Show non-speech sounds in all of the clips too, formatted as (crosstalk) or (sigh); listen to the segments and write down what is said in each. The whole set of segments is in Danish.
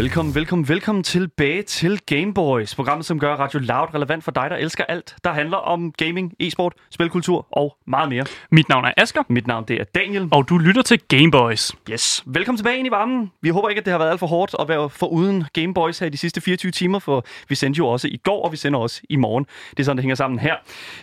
Velkommen, velkommen, velkommen tilbage til Gameboys, programmet, som gør Radio Loud relevant for dig, der elsker alt, der handler om gaming, e-sport, spilkultur og meget mere. Mit navn er Asker, Mit navn det er Daniel. og du lytter til Gameboys. Yes, velkommen tilbage ind i varmen. Vi håber ikke, at det har været alt for hårdt at være for uden Gameboys her i de sidste 24 timer, for vi sendte jo også i går, og vi sender også i morgen. Det er sådan, det hænger sammen her.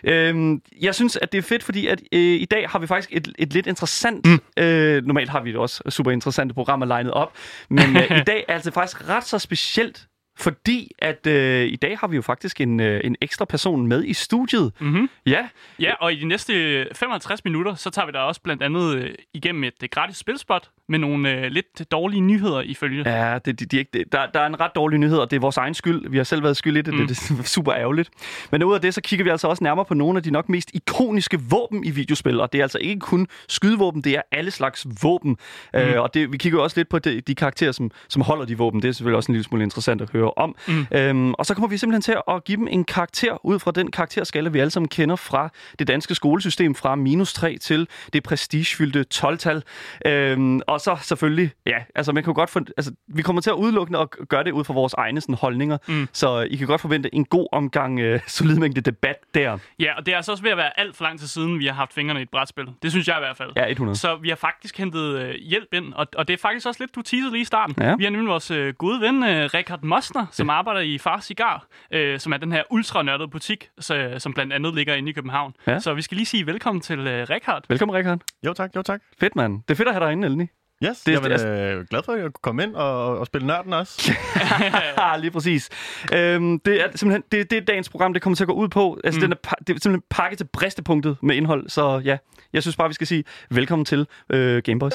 Øhm, jeg synes, at det er fedt, fordi at øh, i dag har vi faktisk et, et lidt interessant... Mm. Øh, normalt har vi det også super interessante programmer legnet op, men øh, (laughs) i dag er altså faktisk ret så specielt, fordi at øh, i dag har vi jo faktisk en, øh, en ekstra person med i studiet. Mm-hmm. Ja, Ja, og i de næste 55 minutter, så tager vi der også blandt andet øh, igennem et øh, gratis spilspot med nogle øh, lidt dårlige nyheder ifølge. Ja, det, det, det, det, der, der er en ret dårlig nyhed, og det er vores egen skyld. Vi har selv været skyld i det, mm. det, det (laughs) er super ærgerligt. Men ud af det, så kigger vi altså også nærmere på nogle af de nok mest ikoniske våben i videospil, og det er altså ikke kun skydevåben, det er alle slags våben. Mm. Øh, og det, vi kigger også lidt på de, de karakterer, som, som holder de våben. Det er selvfølgelig også en lille smule interessant at høre om. Mm. Øhm, og så kommer vi simpelthen til at give dem en karakter ud fra den karakterskala, vi alle sammen kender fra det danske skolesystem, fra minus 3 til det prestigefyldte 12-tal. Øhm, og så selvfølgelig, ja, altså man kan godt få, altså, vi kommer til at udelukkende og gøre det ud fra vores egne sådan, holdninger, mm. så I kan godt forvente en god omgang øh, solid mængde debat der. Ja, og det er altså også ved at være alt for lang tid siden, vi har haft fingrene i et brætspil. Det synes jeg i hvert fald. Ja, 100. Så vi har faktisk hentet øh, hjælp ind, og, og det er faktisk også lidt, du teasede lige i starten. Ja. Vi har nemlig vores øh, gode ven, øh, Richard Mosner, som arbejder i Far Cigar, øh, som er den her ultra butik, så, som blandt andet ligger inde i København. Ja. Så vi skal lige sige velkommen til øh, Richard. Velkommen, Rikard. Jo tak, jo tak. Fedt, mand. Det er fedt at have dig inde, Elni. Yes, Det- jeg er øh, glad for, at jeg kunne komme ind og, og spille nørden også. (laughs) Lige præcis. Øhm, det er simpelthen det, det er dagens program, det kommer til at gå ud på. Altså, mm. den er, det er simpelthen pakket til bristepunktet med indhold. Så ja, jeg synes bare, vi skal sige velkommen til øh, Gameboys.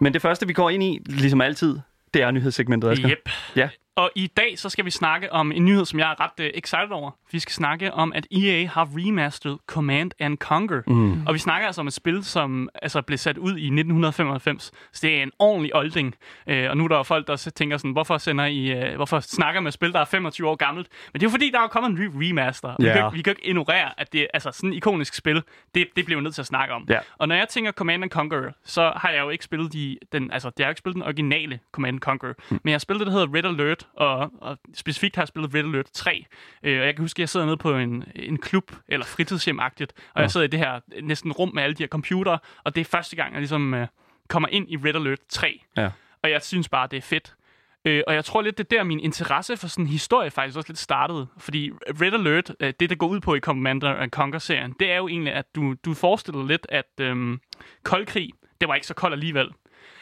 Men det første, vi går ind i, ligesom altid, det er nyhedssegmentet, Asger. Yep. Ja. Og i dag så skal vi snakke om en nyhed, som jeg er ret uh, excited over. Vi skal snakke om, at EA har remasteret Command and Conquer. Mm. Og vi snakker altså om et spil, som altså, blev sat ud i 1995. Så det er en ordentlig olding. Uh, og nu er der jo folk, der tænker sådan, hvorfor, sender I, uh, hvorfor snakker med et spil, der er 25 år gammelt? Men det er jo fordi, der er kommet en re- remaster. Og vi, kan, vi kan ikke ignorere, at det altså, sådan et ikonisk spil. Det, det bliver vi nødt til at snakke om. Ja. Og når jeg tænker Command and Conquer, så har jeg jo ikke spillet de, den, altså, jeg har ikke spillet den originale Command and Conquer, mm. men jeg har spillet det, der hedder Red Alert, og, og specifikt har jeg spillet Red Alert 3. Øh, og jeg kan huske, jeg sidder nede på en, en klub, eller fritidshjem-agtigt, og jeg sidder i det her næsten rum med alle de her computere, og det er første gang, jeg ligesom øh, kommer ind i Red Alert 3. Ja. Og jeg synes bare, det er fedt. Øh, og jeg tror lidt, det er der, min interesse for sådan en historie faktisk også lidt startede. Fordi Red Alert, øh, det der går ud på i Commander and Conquer-serien, det er jo egentlig, at du, du forestiller lidt, at øhm, koldkrig, det var ikke så kold alligevel.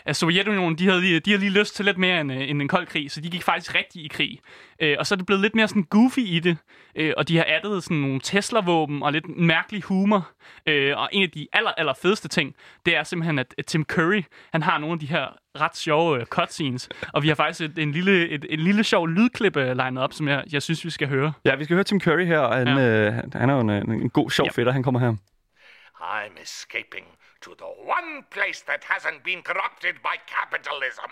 Altså, Sovjetunionen, de havde, lige, de havde lige lyst til lidt mere end, øh, end en kold krig, så de gik faktisk rigtig i krig. Øh, og så er det blevet lidt mere sådan goofy i det, øh, og de har addet sådan nogle Tesla-våben og lidt mærkelig humor. Øh, og en af de aller, aller fedeste ting, det er simpelthen, at at Tim Curry, han har nogle af de her ret sjove øh, cutscenes, og vi har faktisk et, en, lille, et, en lille sjov lydklip øh, legnet op, som jeg, jeg synes, vi skal høre. Ja, vi skal høre Tim Curry her, og han, Ja. øh, han- er jo en, en, en god, sjov Ja. fætter. Han kommer her. I'm escaping to the one place that hasn't been corrupted by capitalism.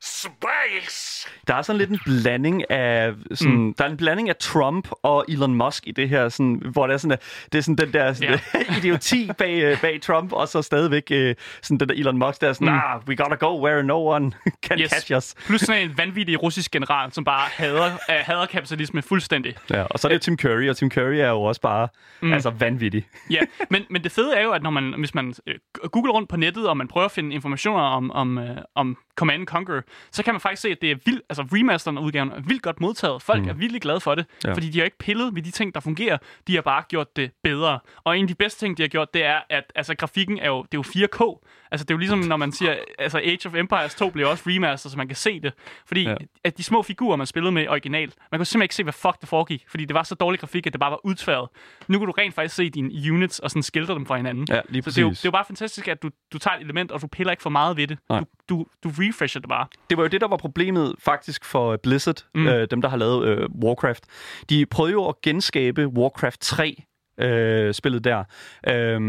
Space! Der er sådan lidt en blanding af sådan, mm. der er en blanding af Trump og Elon Musk i det her, sådan, hvor det er sådan, at det er sådan den der sådan, (laughs) idioti bag, øh, bag Trump, og så stadigvæk øh, sådan den der Elon Musk, der er sådan, mm. ah, we gotta go where no one can yes. catch us. Plus sådan en vanvittig russisk general, som bare hader, uh, hader kapitalisme fuldstændig. Ja, og så er det Tim Curry, og Tim Curry er jo også bare mm. altså vanvittig. (laughs) ja, men, men det fede er jo, at når man, hvis man øh, googler rundt på nettet, og man prøver at finde informationer om, om, øh, om Command Conquer, så kan man faktisk se, at det er vildt, altså remasteren af udgaven er vildt godt modtaget. Folk mm. er virkelig glade for det, Ja. fordi de har ikke pillet ved de ting, der fungerer. De har bare gjort det bedre. Og en af de bedste ting, de har gjort, det er, at altså, grafikken er jo, det er jo 4K. Altså, det er jo ligesom, når man siger, altså Age of Empires 2 blev også remaster, så man kan se det. Fordi Ja. at de små figurer, man spillede med originalt, man kunne simpelthen ikke se, hvad fuck der foregik, fordi det var så dårlig grafik, at det bare var udtværet. Nu kan du rent faktisk se dine units og sådan skildre dem fra hinanden. Ja, lige Så det er, jo, præcis. det er jo bare fantastisk, at du, du tager et element, og du piller ikke for meget ved det. Nej. Du, du, du refresher det bare. Det var jo det, der var problemet faktisk for Blizzard, mm. øh, dem der har lavet øh, Warcraft. De prøvede jo at genskabe Warcraft 3 øh, spillet der øh,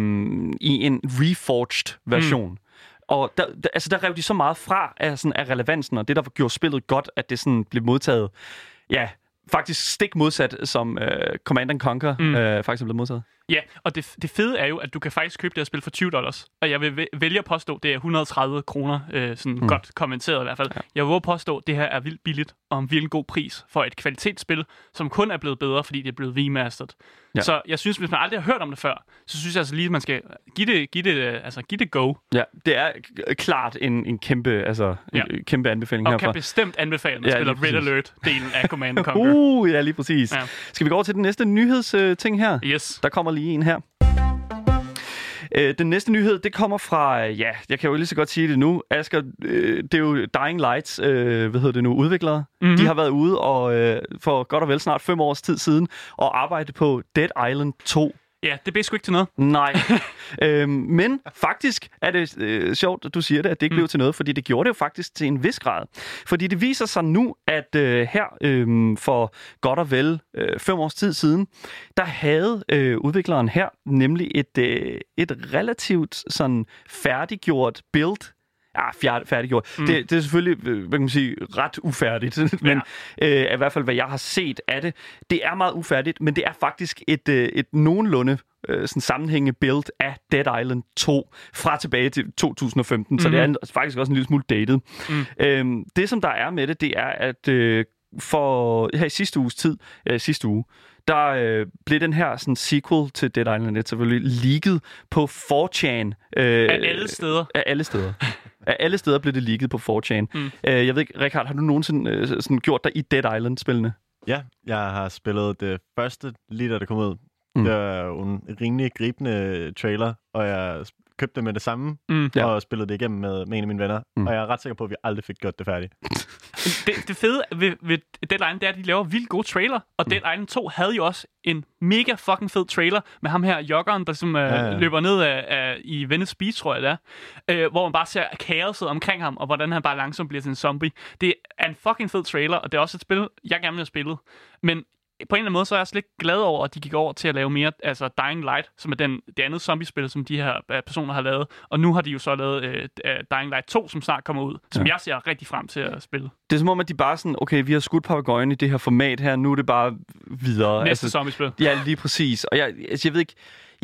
i en reforged version. Mm. Og der, der, altså, der rev de så meget fra af, sådan, af relevansen, og det, der gjorde spillet godt, at det sådan blev modtaget, ja, faktisk stik modsat, som øh, Command and Conquer mm. øh, faktisk blevet modtaget. Ja, og det, det fede er jo, at du kan faktisk købe det her spil for 20 dollars. Og jeg vil væ- vælge at påstå, det er 130 kroner, øh, sådan mm. godt kommenteret i hvert fald. Ja. Jeg vil påstå, at det her er vildt billigt og en vildt god pris for et kvalitetsspil, som kun er blevet bedre, fordi det er blevet remastered. Ja. Så jeg synes, hvis man aldrig har hørt om det før, så synes jeg altså lige, at man skal give det, give det, øh, altså, give det go. Ja, det er klart en, en kæmpe, altså, Ja. en kæmpe anbefaling Og herfra. kan bestemt anbefale, at man Ja, spiller Red. Alert-delen af Command (laughs) Conquer. Uh, ja, lige præcis. Ja. Skal vi gå over til den næste nyhedsting her? Yes. Der kommer lige en her. Øh, den næste nyhed, det kommer fra, øh, ja, jeg kan jo lige så godt sige det nu, Asger, øh, det er jo Dying Lights, øh, hvad hedder det nu, udviklere. Mhm. Mm-hmm. De har været ude og øh, for godt og vel snart fem års tid siden og arbejde på Dead Island 2. Ja, det blev sgu ikke til noget. Nej. (laughs) øhm, men faktisk er det øh, sjovt, at du siger det, at det ikke Mm. blev til noget, fordi det gjorde det jo faktisk til en vis grad. Fordi det viser sig nu, at øh, her øh, for godt og vel øh, fem års tid siden, der havde øh, udvikleren her nemlig et, øh, et relativt sådan færdiggjort build Ja, fjerd- færdiggjort. Mm. Det, det er selvfølgelig, øh, hvad kan man sige, ret ufærdigt. (laughs) men øh, i hvert fald, hvad jeg har set af det, det er meget ufærdigt, men det er faktisk et, øh, et nogenlunde øh, sådan sammenhængende build af Dead Island 2 fra tilbage til 2015, mm. så det er en, faktisk også en lille smule dated. Mm. Øhm, det, som der er med det, det er, at øh, for her i sidste uges tid, øh, sidste uge, der øh, blev den her sådan, sequel til Dead Island 1 selvfølgelig leaget på 4chan. Øh, Af alle steder. af alle steder. (laughs) Af alle steder blev det leaget på 4chan. Mm. Øh, jeg ved ikke, Richard, har du nogensinde øh, sådan gjort dig i Dead Island-spillene? Ja, jeg har spillet det første lige da det kom ud. Mm. Det var jo en rimelig gribende trailer, og jeg købte det med det samme, Mm. Ja. og spillede det igennem med, med en af mine venner. Mm. Og jeg er ret sikker på, at vi aldrig fik gjort det færdigt. (laughs) Det, det fede ved, ved Dead Island, det er, at de laver vildt gode trailer. Og Mm. Dead Island 2 havde jo også en mega fucking fed trailer med ham her, joggeren, der som, Ja, ja. ja. løber ned af, af, i Venice Beach, tror jeg det er. Øh, hvor man bare ser kaoset omkring ham, og hvordan han bare langsomt bliver til en zombie. Det er en fucking fed trailer, og det er også et spil, jeg gerne vil have spillet. Men på en eller anden måde, så er jeg slet ikke glad over, at de gik over til at lave mere, altså Dying Light, som er den, det andet zombie-spil, som de her øh, personer har lavet. Og nu har de jo så lavet øh, Dying Light 2, som snart kommer ud, som Ja. jeg ser rigtig frem til at spille. Det er som om, at de bare sådan, okay, vi har skudt papagøjen i det her format her, nu er det bare videre. Næste altså, zombie-spil. Ja, lige præcis. Og jeg, altså, jeg ved ikke,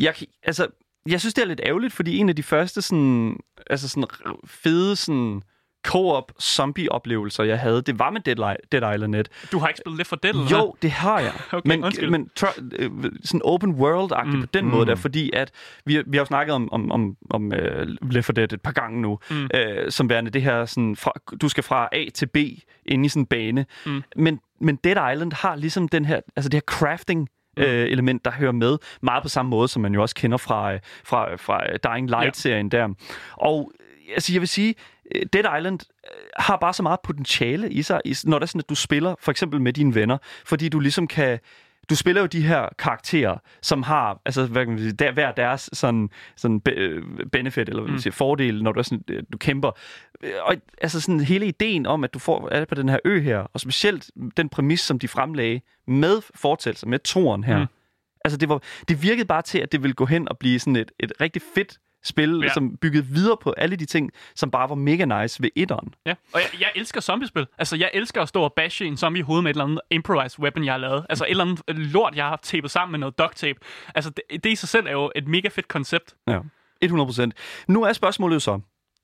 jeg, altså, jeg synes, det er lidt ærgerligt, fordi en af de første sådan, altså sådan fede sådan co-op zombie-oplevelser, jeg havde, det var med Dead, Li- Dead Island 1. Du har ikke spillet Left 4 Dead, eller? Jo, det har jeg. (laughs) Okay, men undskyld. men tr- øh, sådan open world-agtigt mm, Mm, på den mm. måde mm. der, fordi at vi, vi har jo snakket om, om, om, om uh, Left 4 Dead et par gange nu, mm. Mm. uh, som værende det her, sådan, fra, du skal fra A til B ind i sådan en bane. Mm. Men, men Dead Island har ligesom den her, altså det her crafting, Mm. øh, element, der hører med, meget på samme måde, som man jo også kender fra, øh, fra, fra øh, Dying Light-serien der. Og øh, altså, jeg vil sige, øh, Dead Island øh, har bare så meget potentiale i sig, når det er sådan, at du spiller for eksempel med dine venner, fordi du ligesom kan du spiller jo de her karakterer, som har altså, hvad kan man sige, der, hver deres sådan, sådan be, øh, benefit, eller hvad man Mm. siger, fordel, når du, er sådan, øh, du kæmper. Øh, Og altså sådan hele ideen om, at du får, er på den her ø her, og specielt den præmis, som de fremlagde med fortællelser, med toren her. Mm. Mm. Altså det, var, det virkede bare til, at det ville gå hen og blive sådan et, et rigtig fedt spil, ja. Som byggede videre på alle de ting, som bare var mega nice ved etteren. Ja, og jeg, jeg elsker zombiespil. Altså, jeg elsker at stå og bashe en zombie i hovedet med et eller andet improvised weapon, jeg har lavet. Altså, et eller andet lort, jeg har tapet sammen med noget duct tape. Altså, det, det i sig selv er jo et mega fedt koncept. Ja. 100 procent. Nu er spørgsmålet jo så, det er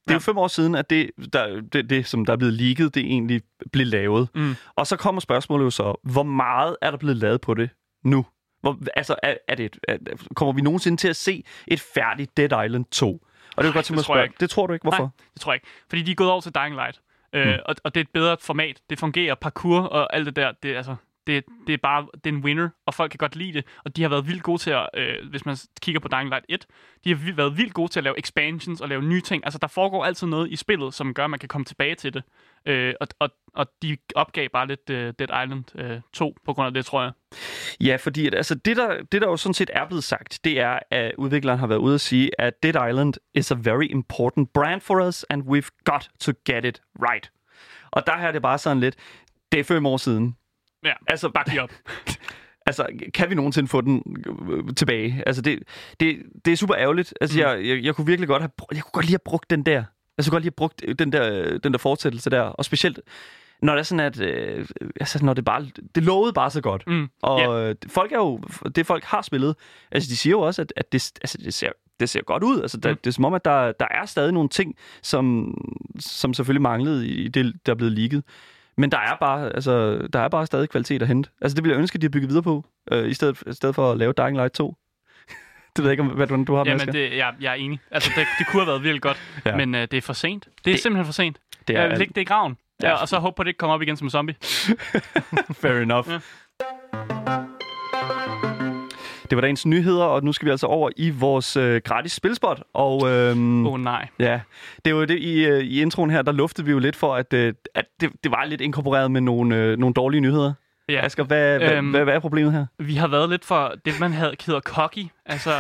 Ja. jo fem år siden, at det, der, det, det, som der er blevet leaget, det egentlig blev lavet. Mm. Og så kommer spørgsmålet jo så, hvor meget er der blevet lavet på det nu? Hvor, altså, er, er det, et- er, kommer vi nogensinde til at se et færdigt Dead Island 2? Og det er godt til det at spørge. ikke. Det tror du ikke? Hvorfor? Nej, det tror jeg ikke. Fordi de er gået over til Dying Light. Øh, Mm. og, og det er et bedre format. Det fungerer, parkour og alt det der. Det, altså, det, det er bare det er en winner, og folk kan godt lide det. Og de har været vildt gode til at, øh, hvis man kigger på Dying Light 1, de har været vildt gode til at lave expansions og lave nye ting. Altså, der foregår altid noget i spillet, som gør, at man kan komme tilbage til det. Øh, og, og, og de opgav bare lidt øh, Dead Island øh, 2 på grund af det, tror jeg. Ja, fordi at, altså, det, der, det, der jo sådan set er blevet sagt, det er, at udvikleren har været ude at sige, at Dead Island is a very important brand for us, and we've got to get it right. Og der er det bare sådan lidt, det er fem år siden. Ja, Altså, bak op. (laughs) altså, kan vi nogensinde få den øh, tilbage? Altså, det, det, det er super ærgerligt. Altså, Mm. jeg, jeg, jeg kunne virkelig godt have, jeg kunne godt lige have brugt den der. Jeg kunne godt lige have brugt den der, den der fortsættelse der. Og specielt, når det er sådan, at øh, altså, når det bare, det lovede bare så godt. Mm. Og yeah. folk er jo, det folk har spillet, altså de siger jo også, at, at det, altså, det, ser, det ser godt ud. Altså, der, Mm. det er som om, at der, der er stadig nogle ting, som, som selvfølgelig manglede i det, der er blevet leaget. Men der er bare, altså, der er bare stadig kvalitet at hente. Altså, det ville jeg ønske, at de har bygget videre på, øh, i, stedet, i stedet for at lave Dying Light 2. (laughs) det ved jeg ikke, hvad du, du har med, Jamen, Asger. det, jeg, jeg er enig. Altså, det, det kunne have været virkelig godt, (laughs) Ja. men øh, det er for sent. Det er Det- simpelthen for sent. det er vil lægge det i graven. Ja. Og så håbe på, at det ikke kommer op igen som zombie. (laughs) fair enough. Ja. Det var dagens nyheder, og nu skal vi altså over i vores øh, gratis spilspot. Og øhm, oh, nej. Ja, det var det i, øh, i introen her, der luftede vi jo lidt for, at, øh, at det, det var lidt inkorporeret med nogle, øh, nogle dårlige nyheder. Ja. Asger, hvad, øhm, hvad, hvad, er problemet her? Vi har været lidt for det, man havde, hedder cocky. Altså,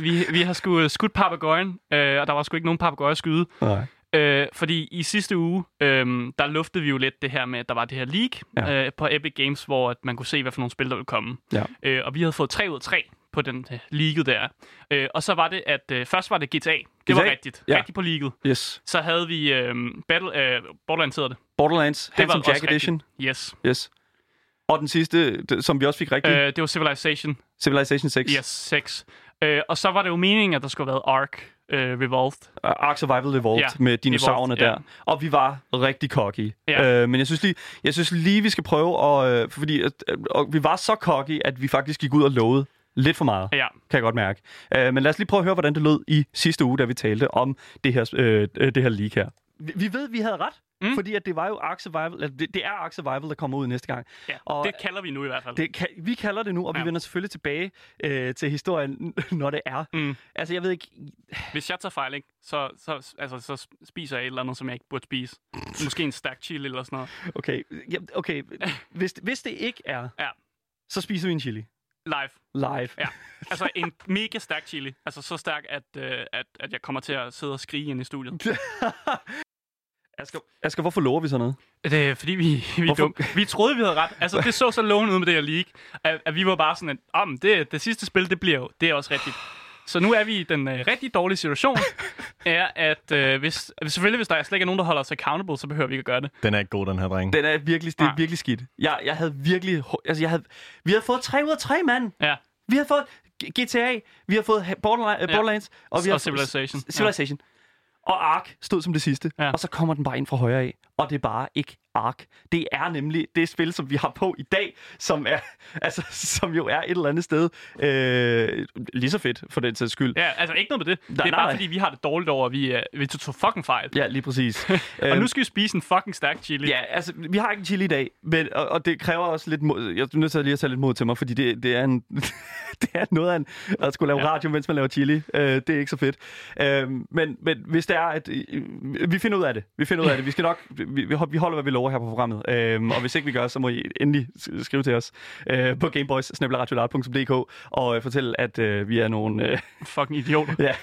vi, vi har sgu skudt papegøjen, øh, og der var sgu ikke nogen papegøje at skyde. Nej. Øh, fordi i sidste uge, øh, der luftede vi jo lidt det her med, at der var det her leak Ja. øh, på Epic Games, hvor at man kunne se, hvad for nogle spil, der ville komme. Ja. Øh, og vi havde fået 3 ud af 3 på den øh, leaget der. Øh, og så var det, at øh, først var det GTA. Det GTA? var rigtigt. Ja. Rigtigt på leaget. Yes. Så havde vi øh, Battle, øh, Borderlands hedder det. Borderlands, Handsome Jack Edition. rigtigt. Yes. Yes. Og den sidste, som vi også fik rigtigt, Øh, det var Civilization. Civilization 6. Yes, 6. Øh, og så var det jo meningen, at der skulle have været Ark øh, Revolved. Uh, Ark Survival Evolved Ja, med dinosaurerne Evolved, ja. der. Og vi var rigtig cocky. Ja. Øh, men jeg synes, lige, jeg synes lige, vi skal prøve, at, øh, fordi at, øh, og vi var så cocky, at vi faktisk gik ud og lovede lidt for meget. Ja, kan jeg godt mærke. Uh, men lad os lige prøve at høre, hvordan det lød i sidste uge, da vi talte om det her, øh, øh, det her leak her. Vi, vi ved, vi havde ret, mm. Fordi at det var jo Ark Survival, det, det er Ark Survival, der kommer ud næste gang. ja. Og- det kalder vi nu i hvert fald. Det vi kalder det nu, og ja. vi vender selvfølgelig tilbage øh, til historien, (laughs) når det er. Mm. Altså, jeg ved ikke... Hvis jeg tager fejl, ikke, så, så, altså, så spiser jeg et eller andet, som jeg ikke burde spise. Måske en stærk chili eller sådan noget. Okay, ja, okay. Hvis, hvis det ikke er, Ja. så spiser vi en chili. Live. Live. Ja. Altså en mega stærk chili. Altså så stærk, at, øh, at, at jeg kommer til at sidde og skrige ind i studiet. (laughs) Asger, Asger, hvorfor lover vi sådan noget? Det er fordi, vi, vi er dumme. Vi troede, vi havde ret. Altså, det så så lovende ud med det her league, at, at vi var bare sådan, at oh, det, det sidste spil, det bliver jo, det er også rigtigt. Så nu er vi i den øh, rigtig dårlige situation, (laughs) er at øh, hvis, selvfølgelig, hvis der slet ikke er nogen, der holder os accountable, så behøver vi ikke at gøre det. Den er ikke god, den her dreng. Den er virkelig, det er Nej. virkelig skidt. Jeg, jeg havde virkelig... Altså, jeg havde, vi havde fået 3 ud af 3, mand. Ja, Vi har fået GTA, vi har fået Borderlands, ja. Borderlands og vi har og Civilization. Civilization. Og Ark stod som det sidste. Ja. Og så kommer den bare ind fra højre af. Og det er bare ikke Ark. Det er nemlig det spil, som vi har på i dag, som, er, (laughs) altså, som jo er et eller andet sted øh, lige så fedt, for den sags skyld. Ja, altså ikke noget med det. Nej, det er nej, bare fordi, vi har det dårligt over, at vi, øh, vi tog, tog fucking fejl. Ja, lige præcis. (laughs) Og Øhm, nu skal vi spise en fucking stærk chili. Ja, altså, vi har ikke en chili i dag, men, og, og det kræver også lidt mod. Jeg er nødt til lige at tage lidt mod til mig, fordi det, det er en, (laughs) det er noget af en, at skulle lave Ja. radio, mens man laver chili. Øh, det er ikke så fedt. Øh, men, men hvis det er, at øh, vi finder ud af det. Vi finder ud af det. Vi skal nok, vi, vi hold- vi holder, hvad vi lover her på programmet. Øh, og hvis ikke vi gør, så må I endelig skrive til os øh, på gameboys og øh, fortælle, at øh, vi er nogle... Øh, (laughs) Fucking idioter. Ja.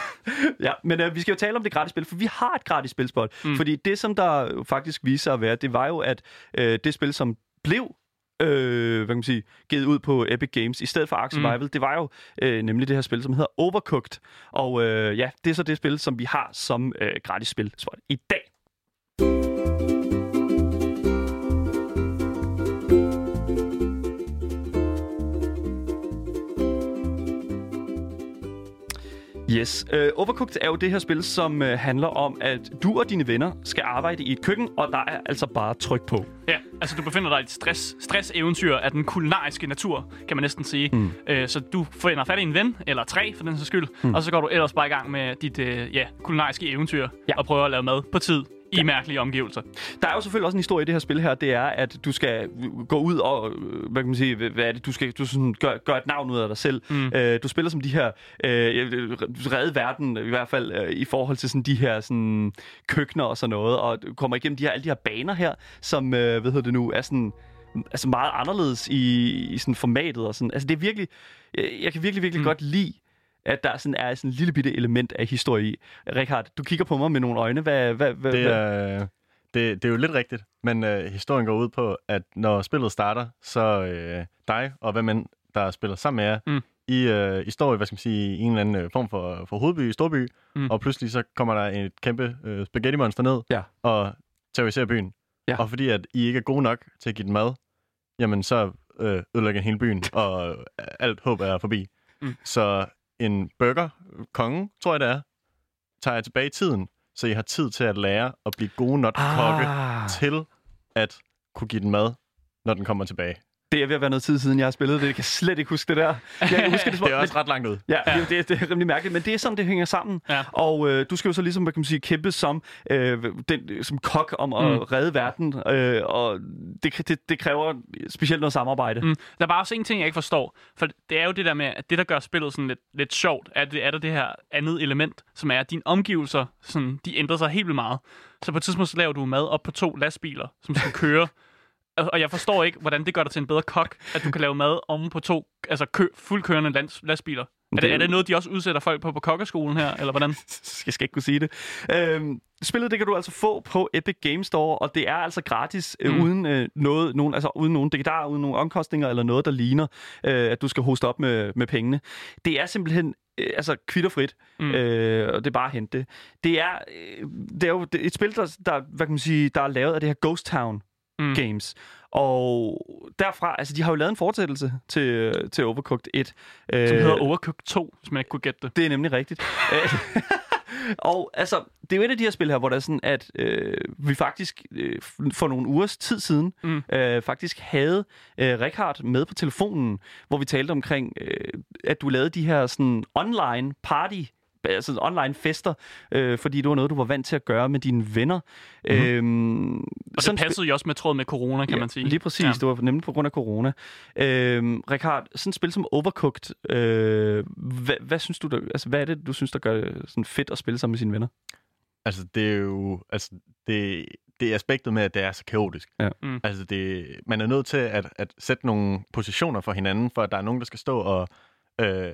(laughs) ja, men øh, vi skal jo tale om det gratis spil, for vi har et gratis spilspot. Mm. Fordi det, som der faktisk viser at være, det var jo, at øh, det spil, som blev øh, hvad kan man sige, givet ud på Epic Games i stedet for Ark Survival, mm. det var jo øh, nemlig det her spil, som hedder Overcooked. Og øh, ja, det er så det spil, som vi har som øh, gratis spilspot i dag. Yes. Uh, Overcooked er jo det her spil, som uh, handler om, at du og dine venner skal arbejde i et køkken, og der er altså bare tryk på. Ja, altså du befinder dig i et stress, stress-eventyr af den kulinariske natur, kan man næsten sige. Mm. Øh, så du finder fat i en ven, eller tre for den sags skyld, mm. og så går du ellers bare i gang med dit øh, ja, kulinariske eventyr, ja. og prøver at lave mad på tid i mærkelige omgivelser. Der er jo selvfølgelig også en historie i det her spil her, det er, at du skal gå ud og, øh, hvad kan man sige, hvad er det, du skal du sådan gør, gør et navn ud af dig selv. Mm. Uh, du spiller som de her, uh, redde verden i hvert fald, uh, i forhold til sådan de her sådan, køkkener og sådan noget, og du kommer igennem de her, alle de her baner her, som, uh, hvad hedder det nu, er sådan, altså meget anderledes i, i sådan formatet og sådan. Altså det er virkelig, jeg, jeg kan virkelig, virkelig mm. godt lide, at der sådan er sådan en lille bitte element af historie i. Richard, du kigger på mig med nogle øjne. Hvad, hvad, hvad, Det hvad? er, det, det er jo lidt rigtigt, men øh, historien går ud på, at når spillet starter, så øh, dig og hvem end, der spiller sammen med jer, Mm. I, øh, I står i, hvad skal man sige, i en eller anden øh, form for, for hovedby, storby, Mm. og pludselig så kommer der et kæmpe øh, spaghetti-monster ned Ja. og terroriserer byen. Ja. Og fordi at I ikke er gode nok til at give den mad, jamen så øh, ødelægger hele byen, og alt håb er forbi. Mm. Så en burger, konge, tror jeg det er, tager jeg tilbage i tiden, så I har tid til at lære at blive gode nok kokke Ah, til at kunne give den mad, når den kommer tilbage. Det er ved at være noget tid siden, jeg har spillet det. Jeg kan slet ikke huske det der. Jeg kan huske (laughs) det, som- Det er også ret langt ud. Ja, ja. Det, det er rimelig mærkeligt, men det er sådan, det hænger sammen. Ja. Og øh, du skal jo så ligesom, hvad kan man sige, kæmpe som, øh, den, som kok om at Mm. redde verden, øh, og det, det, det kræver specielt noget samarbejde. Mm. Der er bare også en ting, jeg ikke forstår. For det er jo det der med, at det, der gør spillet sådan lidt, lidt sjovt, er, det, er der det her andet element, som er, at dine omgivelser, sådan, de ændrer sig helt vildt meget. Så på et tidspunkt så laver du mad op på to lastbiler, som skal køre. (laughs) Og jeg forstår ikke, hvordan det gør dig til en bedre kok, at du kan lave mad omme på to altså kø, fuldkørende lands, lastbiler. Er Det er det noget, de også udsætter folk på på kokkeskolen her, eller hvordan? (laughs) Jeg skal ikke kunne sige det. Øhm, spillet det kan du altså få på Epic Games Store, og det er altså gratis, mm. Mm. uden øh, noget, nogen, altså uden nogen digitaler, uden nogen omkostninger eller noget, der ligner, øh, at du skal hoste op med, med pengene. Det er simpelthen øh, altså kvitterfrit, mm. Øh, og det er bare at hente det. Det er, øh, det er jo det- et spil, der, der, hvad kan man sige, der er lavet af det her Ghost Town Mm. Games. Og derfra, altså de har jo lavet en fortsættelse til, til Overcooked 1. Som øh, hedder Overcooked 2, hvis man ikke kunne gætte det. det er nemlig rigtigt. (laughs) Og altså, det er jo et af de her spil her, hvor der er sådan, at øh, vi faktisk øh, for nogle ugers tid siden, Mm. øh, faktisk havde øh, Richard med på telefonen, hvor vi talte omkring, øh, at du lavede de her sådan online party altså online fester, øh, fordi det var noget, du var vant til at gøre med dine venner. Mm-hmm. Øhm, Og det passede jo også med tråd med corona, kan man sige. Lige præcis, Ja. ja. det var nemlig på grund af corona. Øhm, Rikard, sådan et spil som Overcooked, øh, hvad, hvad, synes du, der, altså, hvad er det, du synes, der gør det sådan fedt at spille sammen med sine venner? Altså, det er jo... Altså, det, det er aspektet med, at det er så kaotisk. Ja. Mm. Altså, det, man er nødt til at, at sætte nogle positioner for hinanden, for at der er nogen, der skal stå og øh,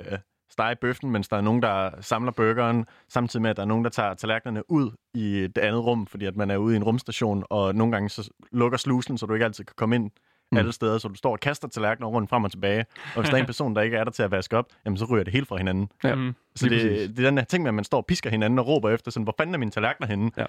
stege bøffen, mens der er nogen, der samler burgeren, samtidig med, at der er nogen, der tager tallerkenerne ud i det andet rum, fordi at man er ude i en rumstation, og nogle gange så lukker slusen, så du ikke altid kan komme ind Mm. alle steder, så du står og kaster tallerkener rundt frem og tilbage, og hvis der er en (laughs) person, der ikke er der til at vaske op, jamen så ryger det helt fra hinanden. Ja. Mm. Så det, præcis. det er den her ting med, at man står og pisker hinanden og råber efter, sådan, hvor fanden er mine tallerkener henne? Ja.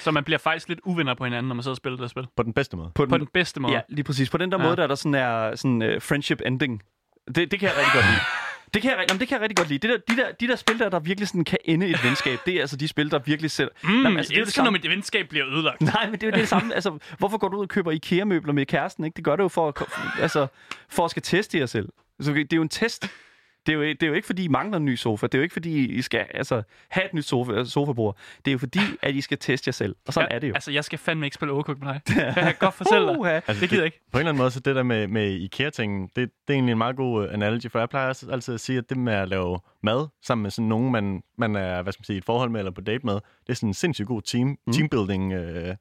Så man bliver faktisk lidt uvenner på hinanden, når man sidder og spiller det spil. På den bedste måde. På På den bedste måde. Ja, lige præcis. På den der Ja. måde, der er der sådan er sådan uh, friendship ending. Det, det kan jeg rigtig godt lide. (laughs) Det kan, jeg, jamen, det kan jeg rigtig godt lide. Det der, de, der, de der spil der, der virkelig sådan kan ende et venskab, det er altså de spil, der virkelig sætter... Mm, Jamen, altså, altså, det er jo det elsker, når samme. mit venskab bliver ødelagt. Nej, men det er jo det samme. (laughs) Altså, hvorfor går du ud og køber IKEA-møbler med kæresten? Ikke? Det gør det jo for at, altså, for at skal teste jer selv. Så det er jo en test. Det er, jo, det er jo ikke, fordi I mangler en ny sofa. Det er jo ikke, fordi I skal altså, have et nyt sofa, sofabord. Det er jo fordi, at I skal teste jer selv. Og sådan ja, er det jo. Altså, jeg skal fandme ikke spille Overcooked med dig. (laughs) Det kan jeg godt fortælle dig. Uha. Altså, Det gider jeg ikke. På en eller anden måde, så det der med, med IKEA-tingen, det, det er egentlig en meget god uh, analogy, for jeg plejer også altid at sige, at det med at lave mad sammen med sådan nogen, man, man er hvad skal man sige, i et forhold med eller på date med, det er sådan en sindssygt god team, mm. teambuilding uh,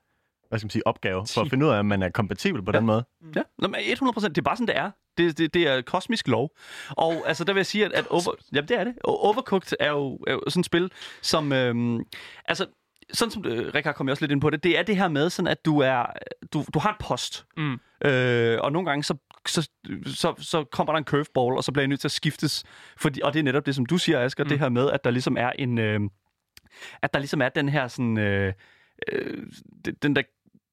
hvad skal man sige, opgave, for at finde ud af, om man er kompatibel på ja. den måde. Ja, Nå, men 100 procent. Det er bare sådan, det er. Det, det, det er kosmisk lov. Og altså, der vil jeg sige, at, at over, jamen, det er det. Overcooked er jo, er jo sådan et spil, som... Øhm, altså, sådan som øh, Rikard kom jeg også lidt ind på det, det er det her med, sådan at du er du, du har en post. Mm. Øh, og nogle gange så, så, så, så kommer der en curveball, og så bliver jeg nødt til at skiftes. Fordi, og det er netop det, som du siger, Asger, mm. det her med, at der ligesom er en... Øh, at der ligesom er den her sådan... Øh, øh, den der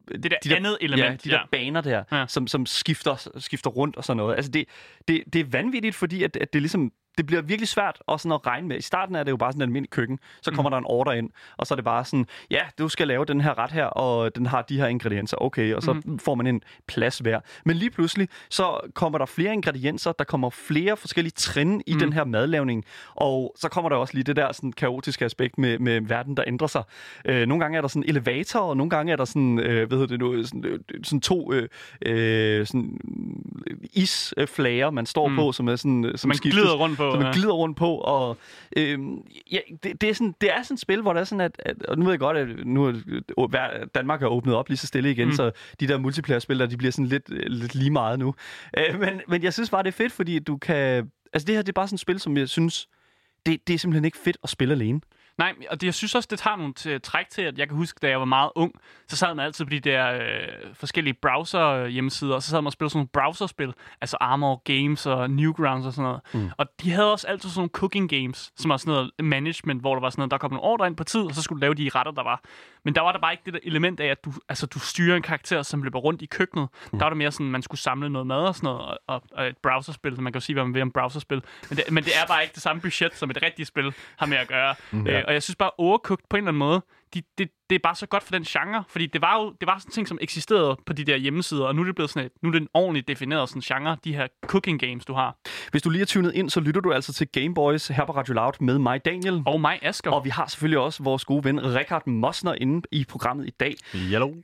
Det der, de der andet element. Ja, de der baner der, Ja. ja. som, som skifter, skifter rundt og sådan noget. Altså det, det, det er vanvittigt, fordi at, at det ligesom det bliver virkelig svært at, sådan at regne med. I starten er det jo bare sådan en almindelig køkken. Så kommer mm. der en order ind, og så er det bare sådan, ja, du skal lave den her ret her, og den har de her ingredienser. Okay, og så mm. får man en plads hver. Men lige pludselig, så kommer der flere ingredienser, der kommer flere forskellige trin i mm. den her madlavning, og så kommer der også lige det der sådan kaotiske aspekt med, med verden, der ændrer sig. Øh, nogle gange er der sådan elevator, og nogle gange er der sådan, øh, hvad hedder det nu, sådan, øh, sådan to øh, øh, sådan isflager, man står mm. på, som er sådan, øh, som man skiftes glider rundt på. Som man glider rundt på, og øhm, ja, det, det, er sådan, det er sådan et spil, hvor der er sådan, at, at og nu ved jeg godt, at nu er øh, Danmark er åbnet op lige så stille igen, Mm. mm. så de der multiplayer-spil, der, de bliver sådan lidt, lidt lige meget nu. Øh, men, men jeg synes bare, det er fedt, fordi du kan... Altså det her, det er bare sådan et spil, som jeg synes, det, det er simpelthen ikke fedt at spille alene. Nej, og det, jeg synes også, det tager nogle til, træk til, at jeg kan huske, da jeg var meget ung, så sad man altid på de der øh, forskellige browser-hjemmesider, og så sad man og spillede sådan nogle browserspil, altså Armor Games og Newgrounds og sådan noget. Mm. Og de havde også altid sådan nogle cooking games, som var sådan noget management, hvor der var sådan noget, der kom nogle ordre ind på tid, og så skulle du lave de retter, der var. Men der var der bare ikke det der element af, at du, altså, du styrer en karakter, som løber rundt i køkkenet. Mm. Der var det mere sådan, man skulle samle noget mad og sådan noget, og, og, og et browserspil, så man kan jo sige, hvad man vil om browserspil. Men det, men det er bare ikke det samme budget, som et rigtigt spil har med at gøre. Mm, øh, og jeg synes bare, Overcooked på en eller anden måde, de, det, det er bare så godt for den genre, fordi det var jo det var sådan en ting, som eksisterede på de der hjemmesider, og nu er det blevet sådan et, nu er det en ordentligt defineret sådan genre, de her cooking games, du har. Hvis du lige er tunet ind, så lytter du altså til Game Boys her på Radio Loud med mig, Daniel. Og mig, Asger. Og vi har selvfølgelig også vores gode ven Richard Mosner inde i programmet i dag. Hello.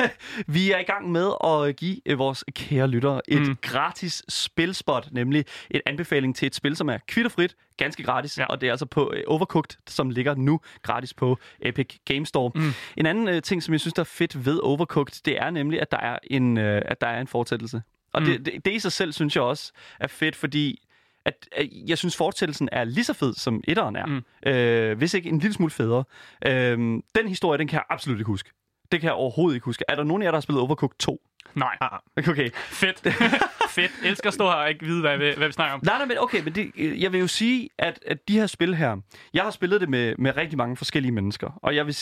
(laughs) vi er i gang med at give øh, vores kære lyttere et mm. gratis spilspot, nemlig et anbefaling til et spil, som er kvitterfrit, ganske gratis, ja. og det er altså på uh, Overcooked, som ligger nu gratis på Epic Games Store. Mm. En anden uh, ting, som jeg synes, der er fedt ved Overcooked, det er nemlig, at der er en, uh, at der er en fortsættelse. Og mm. det, det, det i sig selv, synes jeg også er fedt, fordi at, at jeg synes, fortsættelsen er lige så fed, som etteren er. Mm. Øh, hvis ikke en lille smule federe. Øh, den historie, den kan jeg absolut ikke huske. Det kan jeg overhovedet ikke huske. Er der nogen af jer, der har spillet Overcooked 2? Nej. Ah, okay. Fedt. (laughs) Fedt. Elsker at stå her og ikke vide, hvad, hvad vi snakker om. Nej, nej, men okay, men det, jeg vil jo sige, at, at de her spil her, jeg har spillet det med, med rigtig mange forskellige mennesker, og jeg vil,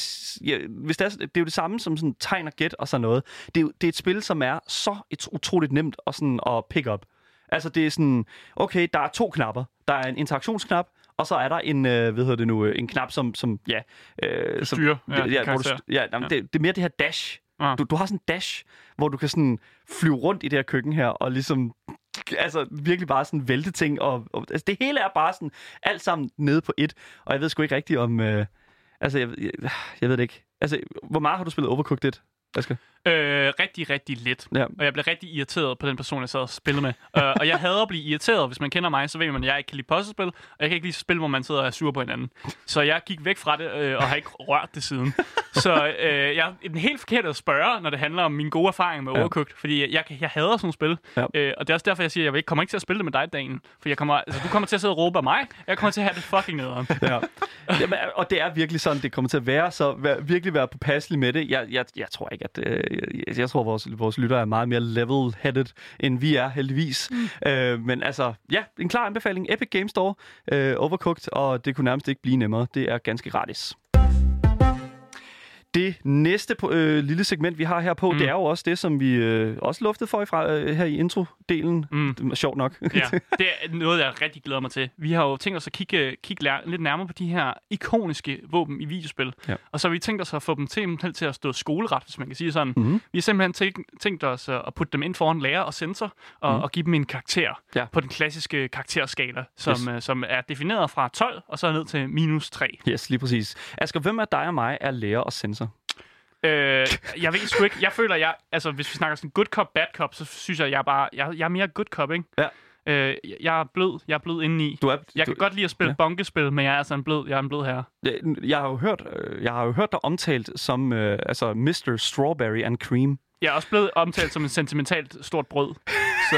jeg, hvis det, er, det er jo det samme som sådan tegn og gæt og sådan noget. Det er, det er et spil, som er så et, utroligt nemt at, sådan, at pick up. Altså, det er sådan, okay, der er to knapper. Der er en interaktionsknap, og så er der en, øh, hvad hedder det nu, en knap, som, som ja... Øh, som, styrer. Ja, ja, hvor du, ja, jamen, ja. Det, det er mere det her dash. Ah. Du, du har sådan en dash, hvor du kan sådan flyve rundt i det her køkken her, og ligesom altså virkelig bare sådan vælte ting, og, og altså, det hele er bare sådan alt sammen nede på et, og jeg ved sgu ikke rigtigt om, øh, altså jeg, jeg, jeg ved det ikke. Altså, hvor meget har du spillet Overcooked 1, Asger? Øh, rigtig, rigtig lidt. Ja. Og jeg blev rigtig irriteret på den person, jeg sad og spillede med. uh, og jeg hader at blive irriteret. Hvis man kender mig, så ved man, at jeg ikke kan lide puzzlespil, og jeg kan ikke lide spil, hvor man sidder og er sur på hinanden. Så jeg gik væk fra det, øh, og har ikke rørt det siden. (laughs) så øh, jeg er den helt forkert at spørge, når det handler om min gode erfaring med ja. Overcooked, fordi jeg, jeg hader sådan spil. Ja. Øh, og det er også derfor, jeg siger, at jeg ikke kommer ikke til at spille det med dig, Daniel. For jeg kommer, altså, du kommer til at sidde og råbe af mig, jeg kommer til at have det fucking nederen. (laughs) ja. Jamen, og det er virkelig sådan, det kommer til at være, så vær, virkelig være påpasselig med det. Jeg, jeg, jeg tror ikke, at... Øh, jeg, jeg tror, vores, vores lyttere er meget mere level-headed, end vi er, heldigvis. Mm. Øh, men altså, ja, en klar anbefaling. Epic Games Store, øh, Overcooked, og det kunne nærmest ikke blive nemmere. Det er ganske gratis. Det næste øh, lille segment, vi har her på, mm. det er jo også det, som vi øh, også luftede for fra, øh, her i intro-delen. Mm. Det er sjovt nok. ja, (laughs) det er noget, jeg rigtig glæder mig til. Vi har jo tænkt os at kigge, kigge lidt nærmere på de her ikoniske våben i videospil. Ja. Og så har vi tænkt os at få dem til, til at stå skoleret, hvis man kan sige sådan. Mm. Vi har simpelthen tænkt, tænkt os at putte dem ind foran lærer og sensor, og, mm. og give dem en karakter ja. på den klassiske karakterskala, som, yes. øh, som er defineret fra 12 og så ned til minus 3. Yes, lige præcis. Asger, hvem af dig og mig er lærer og sensor? Øh, jeg ved sgu ikke. Jeg føler, jeg... Altså, hvis vi snakker sådan good cop, bad cop, så synes jeg, jeg er bare... Jeg, jeg er mere good cop, ikke? Ja. Øh, jeg er blød. Jeg er blød indeni. Du er, jeg du, kan godt lide at spille ja. bonkespil, men jeg er altså en blød, jeg er en blød her. Jeg, jeg har jo hørt, øh, jeg har jo hørt dig omtalt som øh, altså Mr. Strawberry and Cream. Jeg er også blevet omtalt som en sentimentalt stort brød. Så.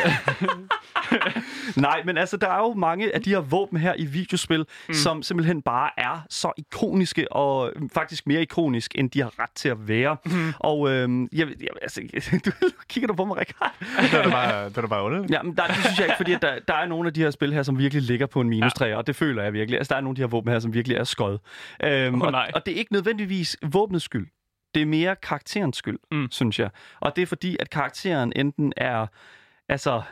(laughs) Nej, men altså, der er jo mange af de her våben her i videospil, mm. som simpelthen bare er så ikoniske, og faktisk mere ikonisk, end de har ret til at være. Mm. Og øhm, jeg, jeg, altså, (laughs) du, kigger du på mig, Rikard? det er da bare, det er bare underligt. Ja, men der, det synes jeg ikke, fordi der, der er nogle af de her spil her, som virkelig ligger på en minus 3, ja. og det føler jeg virkelig. Altså, der er nogle af de her våben her, som virkelig er skød. Øhm, oh, og, og det er ikke nødvendigvis våbnets skyld. Det er mere karakterens skyld, mm. synes jeg. Og det er fordi, at karakteren enten er altså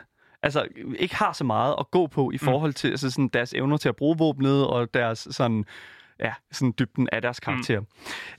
altså, ikke har så meget at gå på i mm. forhold til altså, sådan, deres evner til at bruge våbnet og deres sådan, ja, sådan dybden af deres karakter. Mm.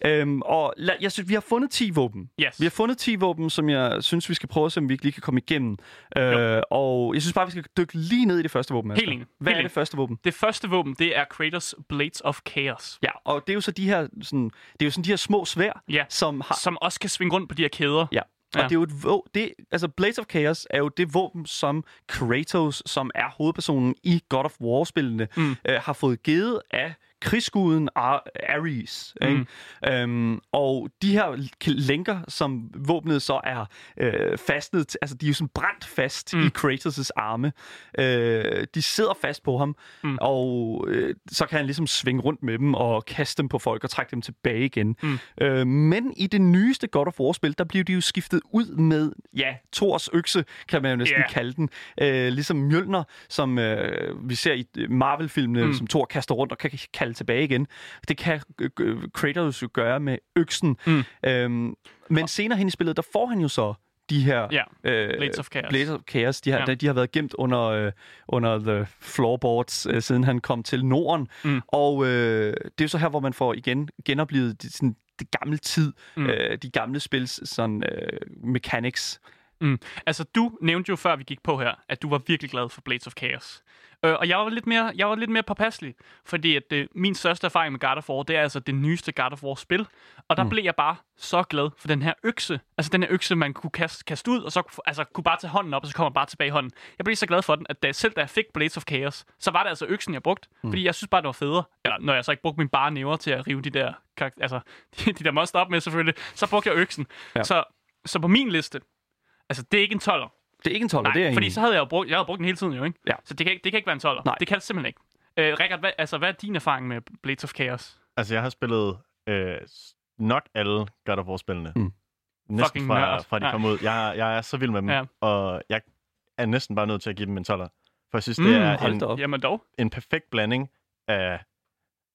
Øhm, og la, jeg synes, vi har fundet 10 våben. Yes. Vi har fundet 10 våben, som jeg synes, vi skal prøve, så vi lige kan komme igennem. Øh, og jeg synes bare, vi skal dykke lige ned i det første våben. Helt enig. Hvad Helt er det første våben? Det første våben, det er Kratos Blades of Chaos. Ja, og det er jo så de her, sådan, det er jo sådan de her små svær, ja, som har... Som også kan svinge rundt på de her kæder. Ja, og ja. det er jo et våben, det, altså Blades of Chaos er jo det våben, som Kratos, som er hovedpersonen i God of War-spillene, mm. øh, har fået givet af krigsguden Ar- Ares. Mm. Ikke? Øhm, og de her lænker, som våbnet så er øh, fastnet til, altså de er jo sådan brændt fast mm. i Kratos' arme. Øh, de sidder fast på ham, mm. og øh, så kan han ligesom svinge rundt med dem og kaste dem på folk og trække dem tilbage igen. Mm. Øh, men i det nyeste God of War-spil, der bliver de jo skiftet ud med, ja, Thors økse, kan man jo næsten yeah. kalde den. Øh, ligesom Mjølner, som øh, vi ser i Marvel-filmene, mm. som Thor kaster rundt og kan kalde tilbage igen. Det kan Kratos jo gøre med øksen. Mm. Øhm, men senere hen i spillet, der får han jo så de her Ja, øh, Blades of Chaos. Blades of Chaos. De har, Ja. de har været gemt under, øh, under The Floorboards, øh, siden han kom til Norden. Mm. Og øh, det er jo så her, hvor man får igen genoplevet det, sådan, det gamle tid, mm. øh, de gamle spils sådan, øh, mechanics. Mm. Altså, du nævnte jo før vi gik på her, at du var virkelig glad for Blades of Chaos. Øh, og jeg var lidt mere, jeg var lidt mere påpasselig, fordi at, øh, min største erfaring med God of War, det er altså det nyeste God of War-spil. Og der mm. blev jeg bare så glad for den her økse. Altså den her økse, man kunne kaste, kaste ud, og så altså, kunne bare tage hånden op, og så kommer bare tilbage i hånden. Jeg blev så glad for den, at da, selv da jeg fik Blades of Chaos, så var det altså øksen, jeg brugte. Mm. Fordi jeg synes bare, det var federe. Eller når jeg så ikke brugte min bare næver til at rive de der, altså, (laughs) de, de der monster op med selvfølgelig, så brugte jeg øksen. Ja. Så, så på min liste, altså det er ikke en 12'er. Det er ikke en 12, Nej, det er fordi en... så havde jeg jo brugt, jeg havde brugt den hele tiden jo, ikke? Ja. Så det kan, ikke- det kan ikke være en 12'er. Nej. Det kan det simpelthen ikke. Øh, Rikard, hvad, altså, hvad er din erfaring med Blades of Chaos? Altså, jeg har spillet øh, nok alle God of War-spillene. Mm. Næsten Fucking fra, nørd. fra de Ja. kom ud. Jeg, jeg er så vild med dem, Ja. og jeg er næsten bare nødt til at give dem en 12'er. For jeg synes, Mm, det er en. Jamen dog. en perfekt blanding af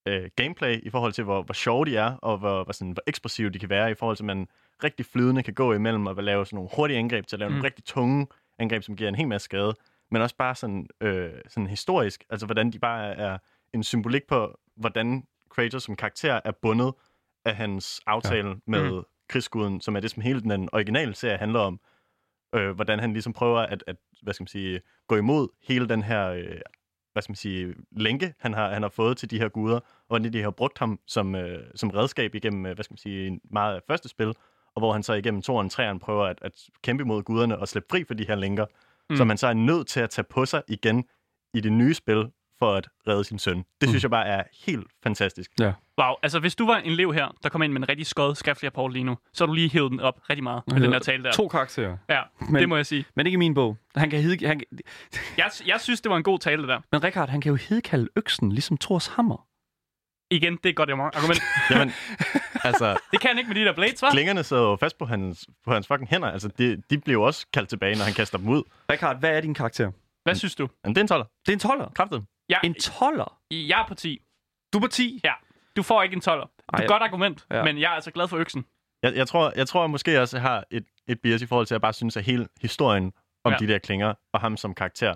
øh, gameplay i forhold til, hvor, hvor sjove de er, og hvor, hvor, sådan, hvor ekspressive de kan være, i forhold til, at man rigtig flydende kan gå imellem og lave sådan nogle hurtige angreb til at lave mm. Nogle rigtig tunge angreb, som giver en hel masse skade, men også bare sådan, øh, sådan historisk, altså hvordan de bare er en symbolik på, hvordan Kratos som karakter er bundet af hans aftale ja. med mm. krigsguden, som er det, som hele den originale serie handler om. Øh, hvordan han ligesom prøver at, at hvad skal man sige, gå imod hele den her øh, hvad skal man sige, lænke, han har, han har fået til de her guder, og hvordan de har brugt ham som, øh, som redskab igennem, øh, hvad skal man sige, en meget af første spil, og hvor han så igennem toeren og treeren prøver at, at kæmpe imod guderne og slippe fri for de her lænker, mm. som han så er nødt til at tage på sig igen i det nye spil, for at redde sin søn. Det synes jeg bare er helt fantastisk. Ja. Wow, altså hvis du var en elev her, der kom ind med en rigtig skød skriftlig rapport lige nu, så har du lige hævet den op rigtig meget med den her tale der. To karakterer. Ja, Men- det må jeg sige. Men ikke i min bog. Han kan hede, han, Jeg, jeg synes, det var en god tale det der. men Richard, han kan jo hedekalde øksen, ligesom Thors hammer. Igen, det er godt argument. (laughs) Jamen, altså, Det kan han ikke med de der blades, hva'? klingerne sidder jo fast på hans, på hans fucking hænder. Altså, de, de bliver jo også kaldt tilbage, når han kaster dem ud. Richard, hvad er din karakter? Hvad synes du? Men det er en toller. Det er en 12'er. Kraftet. Jeg, En 12'er? jeg er på 10. Du er på 10? Ja, du får ikke en 12'er. Det er et godt argument, ja. men jeg er altså glad for øksen. Jeg, jeg, tror, jeg tror måske også, jeg har et, et bias i forhold til, at jeg bare synes, at hele historien om Ja. ja. de der klinger, og ham som karakter,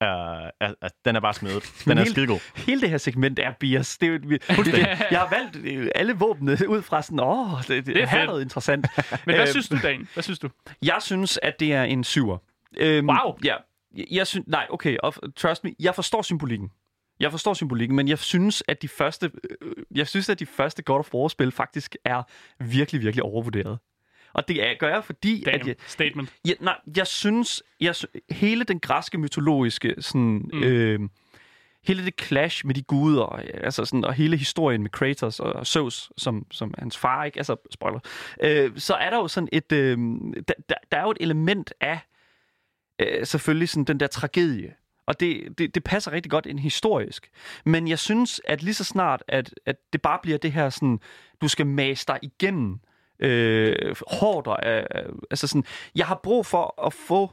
er, er, er, den er bare smedet. (laughs) Den er Helt- skidegod. Hele det her segment er bias. Det er, jo- vi, det, jeg har valgt øh, alle våbnene ud fra sådan, åh, det, det, Det er det her er noget interessant. (laughs) Men hvad Øh, synes du, Dan? Hvad synes du? Jeg synes, at det er en syver. Øhm, Wow. Ja, jeg, jeg synes, nej, okay, og, trust me, jeg forstår symbolikken. Jeg forstår symbolikken, men jeg synes, at de første, øh, jeg synes, at de første God of War-spil faktisk er virkelig, virkelig overvurderet. Og det er, gør jeg, fordi Damn, at jeg, statement. jeg, nej, jeg synes, jeg, hele den græske mytologiske, sådan, mm. øh, hele det clash med de guder, altså sådan, og hele historien med Kratos og Zeus, som, som hans far, ikke? Altså, spoiler. Øh, så er der jo sådan et, øh, der, der, der er jo et element af, øh, selvfølgelig sådan den der tragedie. Og det, det, det passer rigtig godt ind historisk. Men jeg synes, at lige så snart, at, at det bare bliver det her sådan, du skal mase dig igennem øh, hårdt. og, Øh, altså sådan, jeg har brug for at få,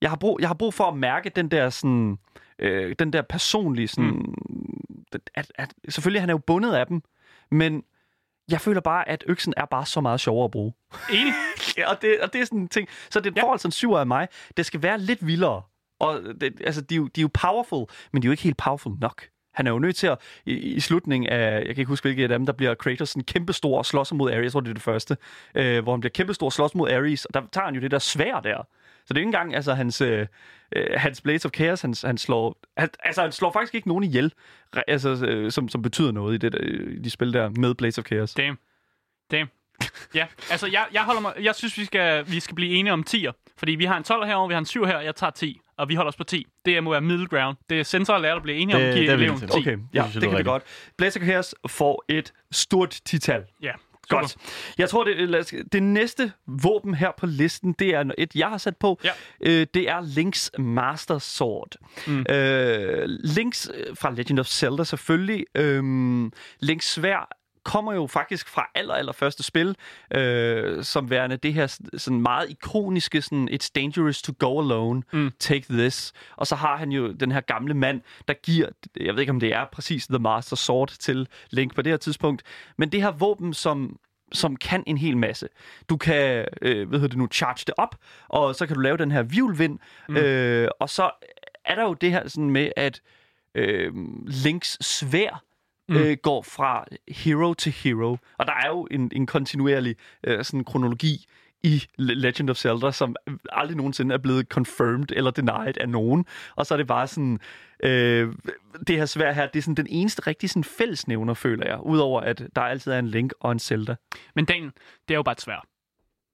jeg har brug, jeg har brug for at mærke den der sådan, øh, den der personlige sådan, mm. at, at, selvfølgelig han er jo bundet af dem, men jeg føler bare, at øksen er bare så meget sjovere at bruge. Enig. (laughs) Ja, og, det, og det er sådan en ting. Så det Ja. får altså en syver af mig. Det skal være lidt vildere. Og det, altså, de, er jo, de er jo powerful, men de er jo ikke helt powerful nok. Han er jo nødt til at, i, i slutningen af, jeg kan ikke huske, hvilket af dem, der bliver Kratos sådan kæmpestor og slås mod Ares, jeg tror, det er det første, øh, hvor han bliver kæmpestor og slås mod Ares, og der tager han jo det der svær der. Så det er ikke engang, altså hans, øh, øh, hans Blades of Chaos, han, han slår, han, altså han slår faktisk ikke nogen ihjel, altså, øh, som, som betyder noget i, det, der, i de spil der med Blades of Chaos. Damn. Damn. Ja, altså jeg, jeg, holder mig, jeg synes, vi skal, vi skal blive enige om 10'er. Fordi vi har en 12 herovre, vi har en 7 her, jeg tager 10. Og vi holder os på 10. Det må være middle ground. Det er sensor og lærer at blive enige om Det- at det give eleven til. 10. Okay, ja, synes det kan vi godt. Blazer Chaos får et stort tital. Ja, super. Godt. Jeg tror, det, lad os- det næste våben her på listen, det er et, jeg har sat på. Ja. Øh, det er Link's Master Sword. Mm. Øh, Links øh, fra Legend of Zelda selvfølgelig. Øh, Links svær kommer jo faktisk fra aller, aller første spil, øh, som værende det her sådan- meget ikoniske, sådan, it's dangerous to go alone, mm. take this. Og så har han jo den her gamle mand, der giver, jeg ved ikke om det er præcis The Master Sword til Link på det her tidspunkt, men det her våben, som som kan en hel masse. Du kan, øh, hvad hedder det nu, charge det op, og så kan du lave den her vivlvind, mm. øh, og så er der jo det her sådan med, at øh, Links svær mm. øh, går fra hero til hero. Og der er jo en, en kontinuerlig øh, sådan kronologi i Le- Legend of Zelda, som aldrig nogensinde er blevet confirmed eller denied af nogen. Og så er det bare sådan, øh, det her svær her, det er sådan den eneste rigtig sådan fællesnævner, føler jeg, udover at der altid er en Link og en Zelda. Men Daniel, det er jo bare et svær.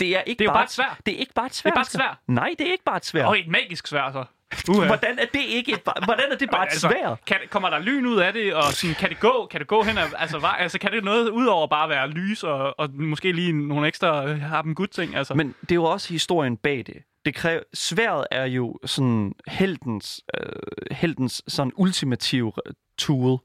Det er ikke Det er bare, bare et sværd. Det er ikke bare et svær. Det er bare et sværd. Nej, det er ikke bare et svær. Og et magisk svær, så. Uh, Hvordan er det ikke et, hvordan er det bare et Altså, svær? Kan, kommer der lyn ud af det, og sådan, kan det gå, kan det gå hen, ad- altså, var, altså kan det noget ud over bare at være lys, og, og måske lige nogle ekstra øh, har dem good ting, altså. Men det er jo også historien bag det. Det kræver, sværet er jo sådan heltens, øh, heltens sådan ultimative tool.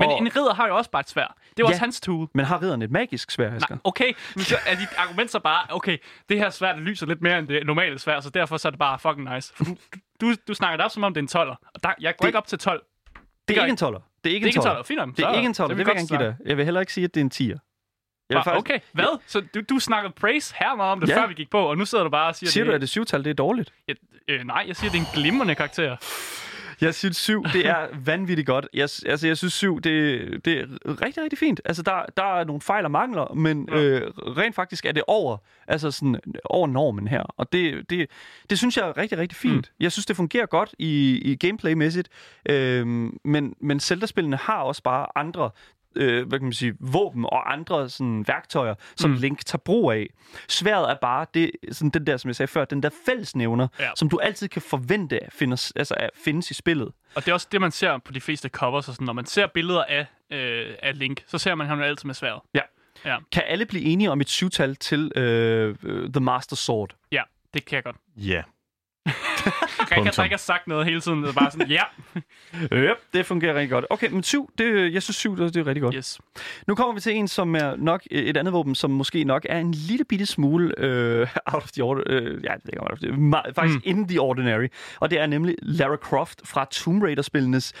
Men og, en ridder har jo også bare et svær. Det er jo Ja. også hans tool. men har ridderen et magisk svær, Asger? Nej, okay, men så er dit argument så bare, okay, det her svær, det lyser lidt mere end det normale svær, så derfor så er det bare fucking nice. For du, du, du snakker det op, som om det er en 12'er. Og der, jeg går Det- ikke op til 12. det gør er ikke en toller. Det er ikke Det er ikke en en toller. 12'er. Fint. Det er ikke en toller, det vi vil jeg gerne give dig. Jeg vil heller ikke sige, at det er en tier. Jeg Ah, okay, hvad? Så du, du snakkede praise her meget om det, Ja. før vi gik på, og nu sidder du bare og siger, Siger det, du, at det syvtal det er dårligt? Jeg, øh, nej, jeg siger, det er en glimrende karakter. Jeg synes syv, det er vanvittigt godt. Jeg, altså, jeg synes syv, det, det er rigtig, rigtig fint. Altså, der, der er nogle fejl og mangler, men ja. øh, rent faktisk er det over, altså sådan, over normen her. Og det, det, det synes jeg er rigtig, rigtig fint. Mm. Jeg synes, det fungerer godt i, i gameplay-mæssigt, øh, men, men Zelda-spillene har også bare andre øh, hvad kan man sige, våben og andre sådan, værktøjer, som mm. Link tager brug af. Sværet er bare det, sådan den der, som jeg sagde før, den der fællesnævner, Ja. som du altid kan forvente findes, altså, at findes i spillet. Og det er også det, man ser på de fleste covers. Og sådan, når man ser billeder af, øh, af Link, så ser man ham jo altid med sværet. Ja. Ja. Kan alle blive enige om et syvtal til øh, øh, The Master Sword? Ja, det kan jeg godt. Ja. (laughs) Rikke, der ikke har sagt noget hele tiden. Det er bare sådan, ja, (laughs) Yep, det fungerer rigtig godt. Okay, men syv, det, jeg synes syv, det, det er rigtig godt. yes. Nu kommer vi til en, som er nok et andet våben, som måske nok er en lille bitte smule øh, (laughs) out of the order, øh, ja, out the, ma- faktisk mm. in the ordinary. Og det er nemlig Lara Croft fra Tomb Raider-spillenes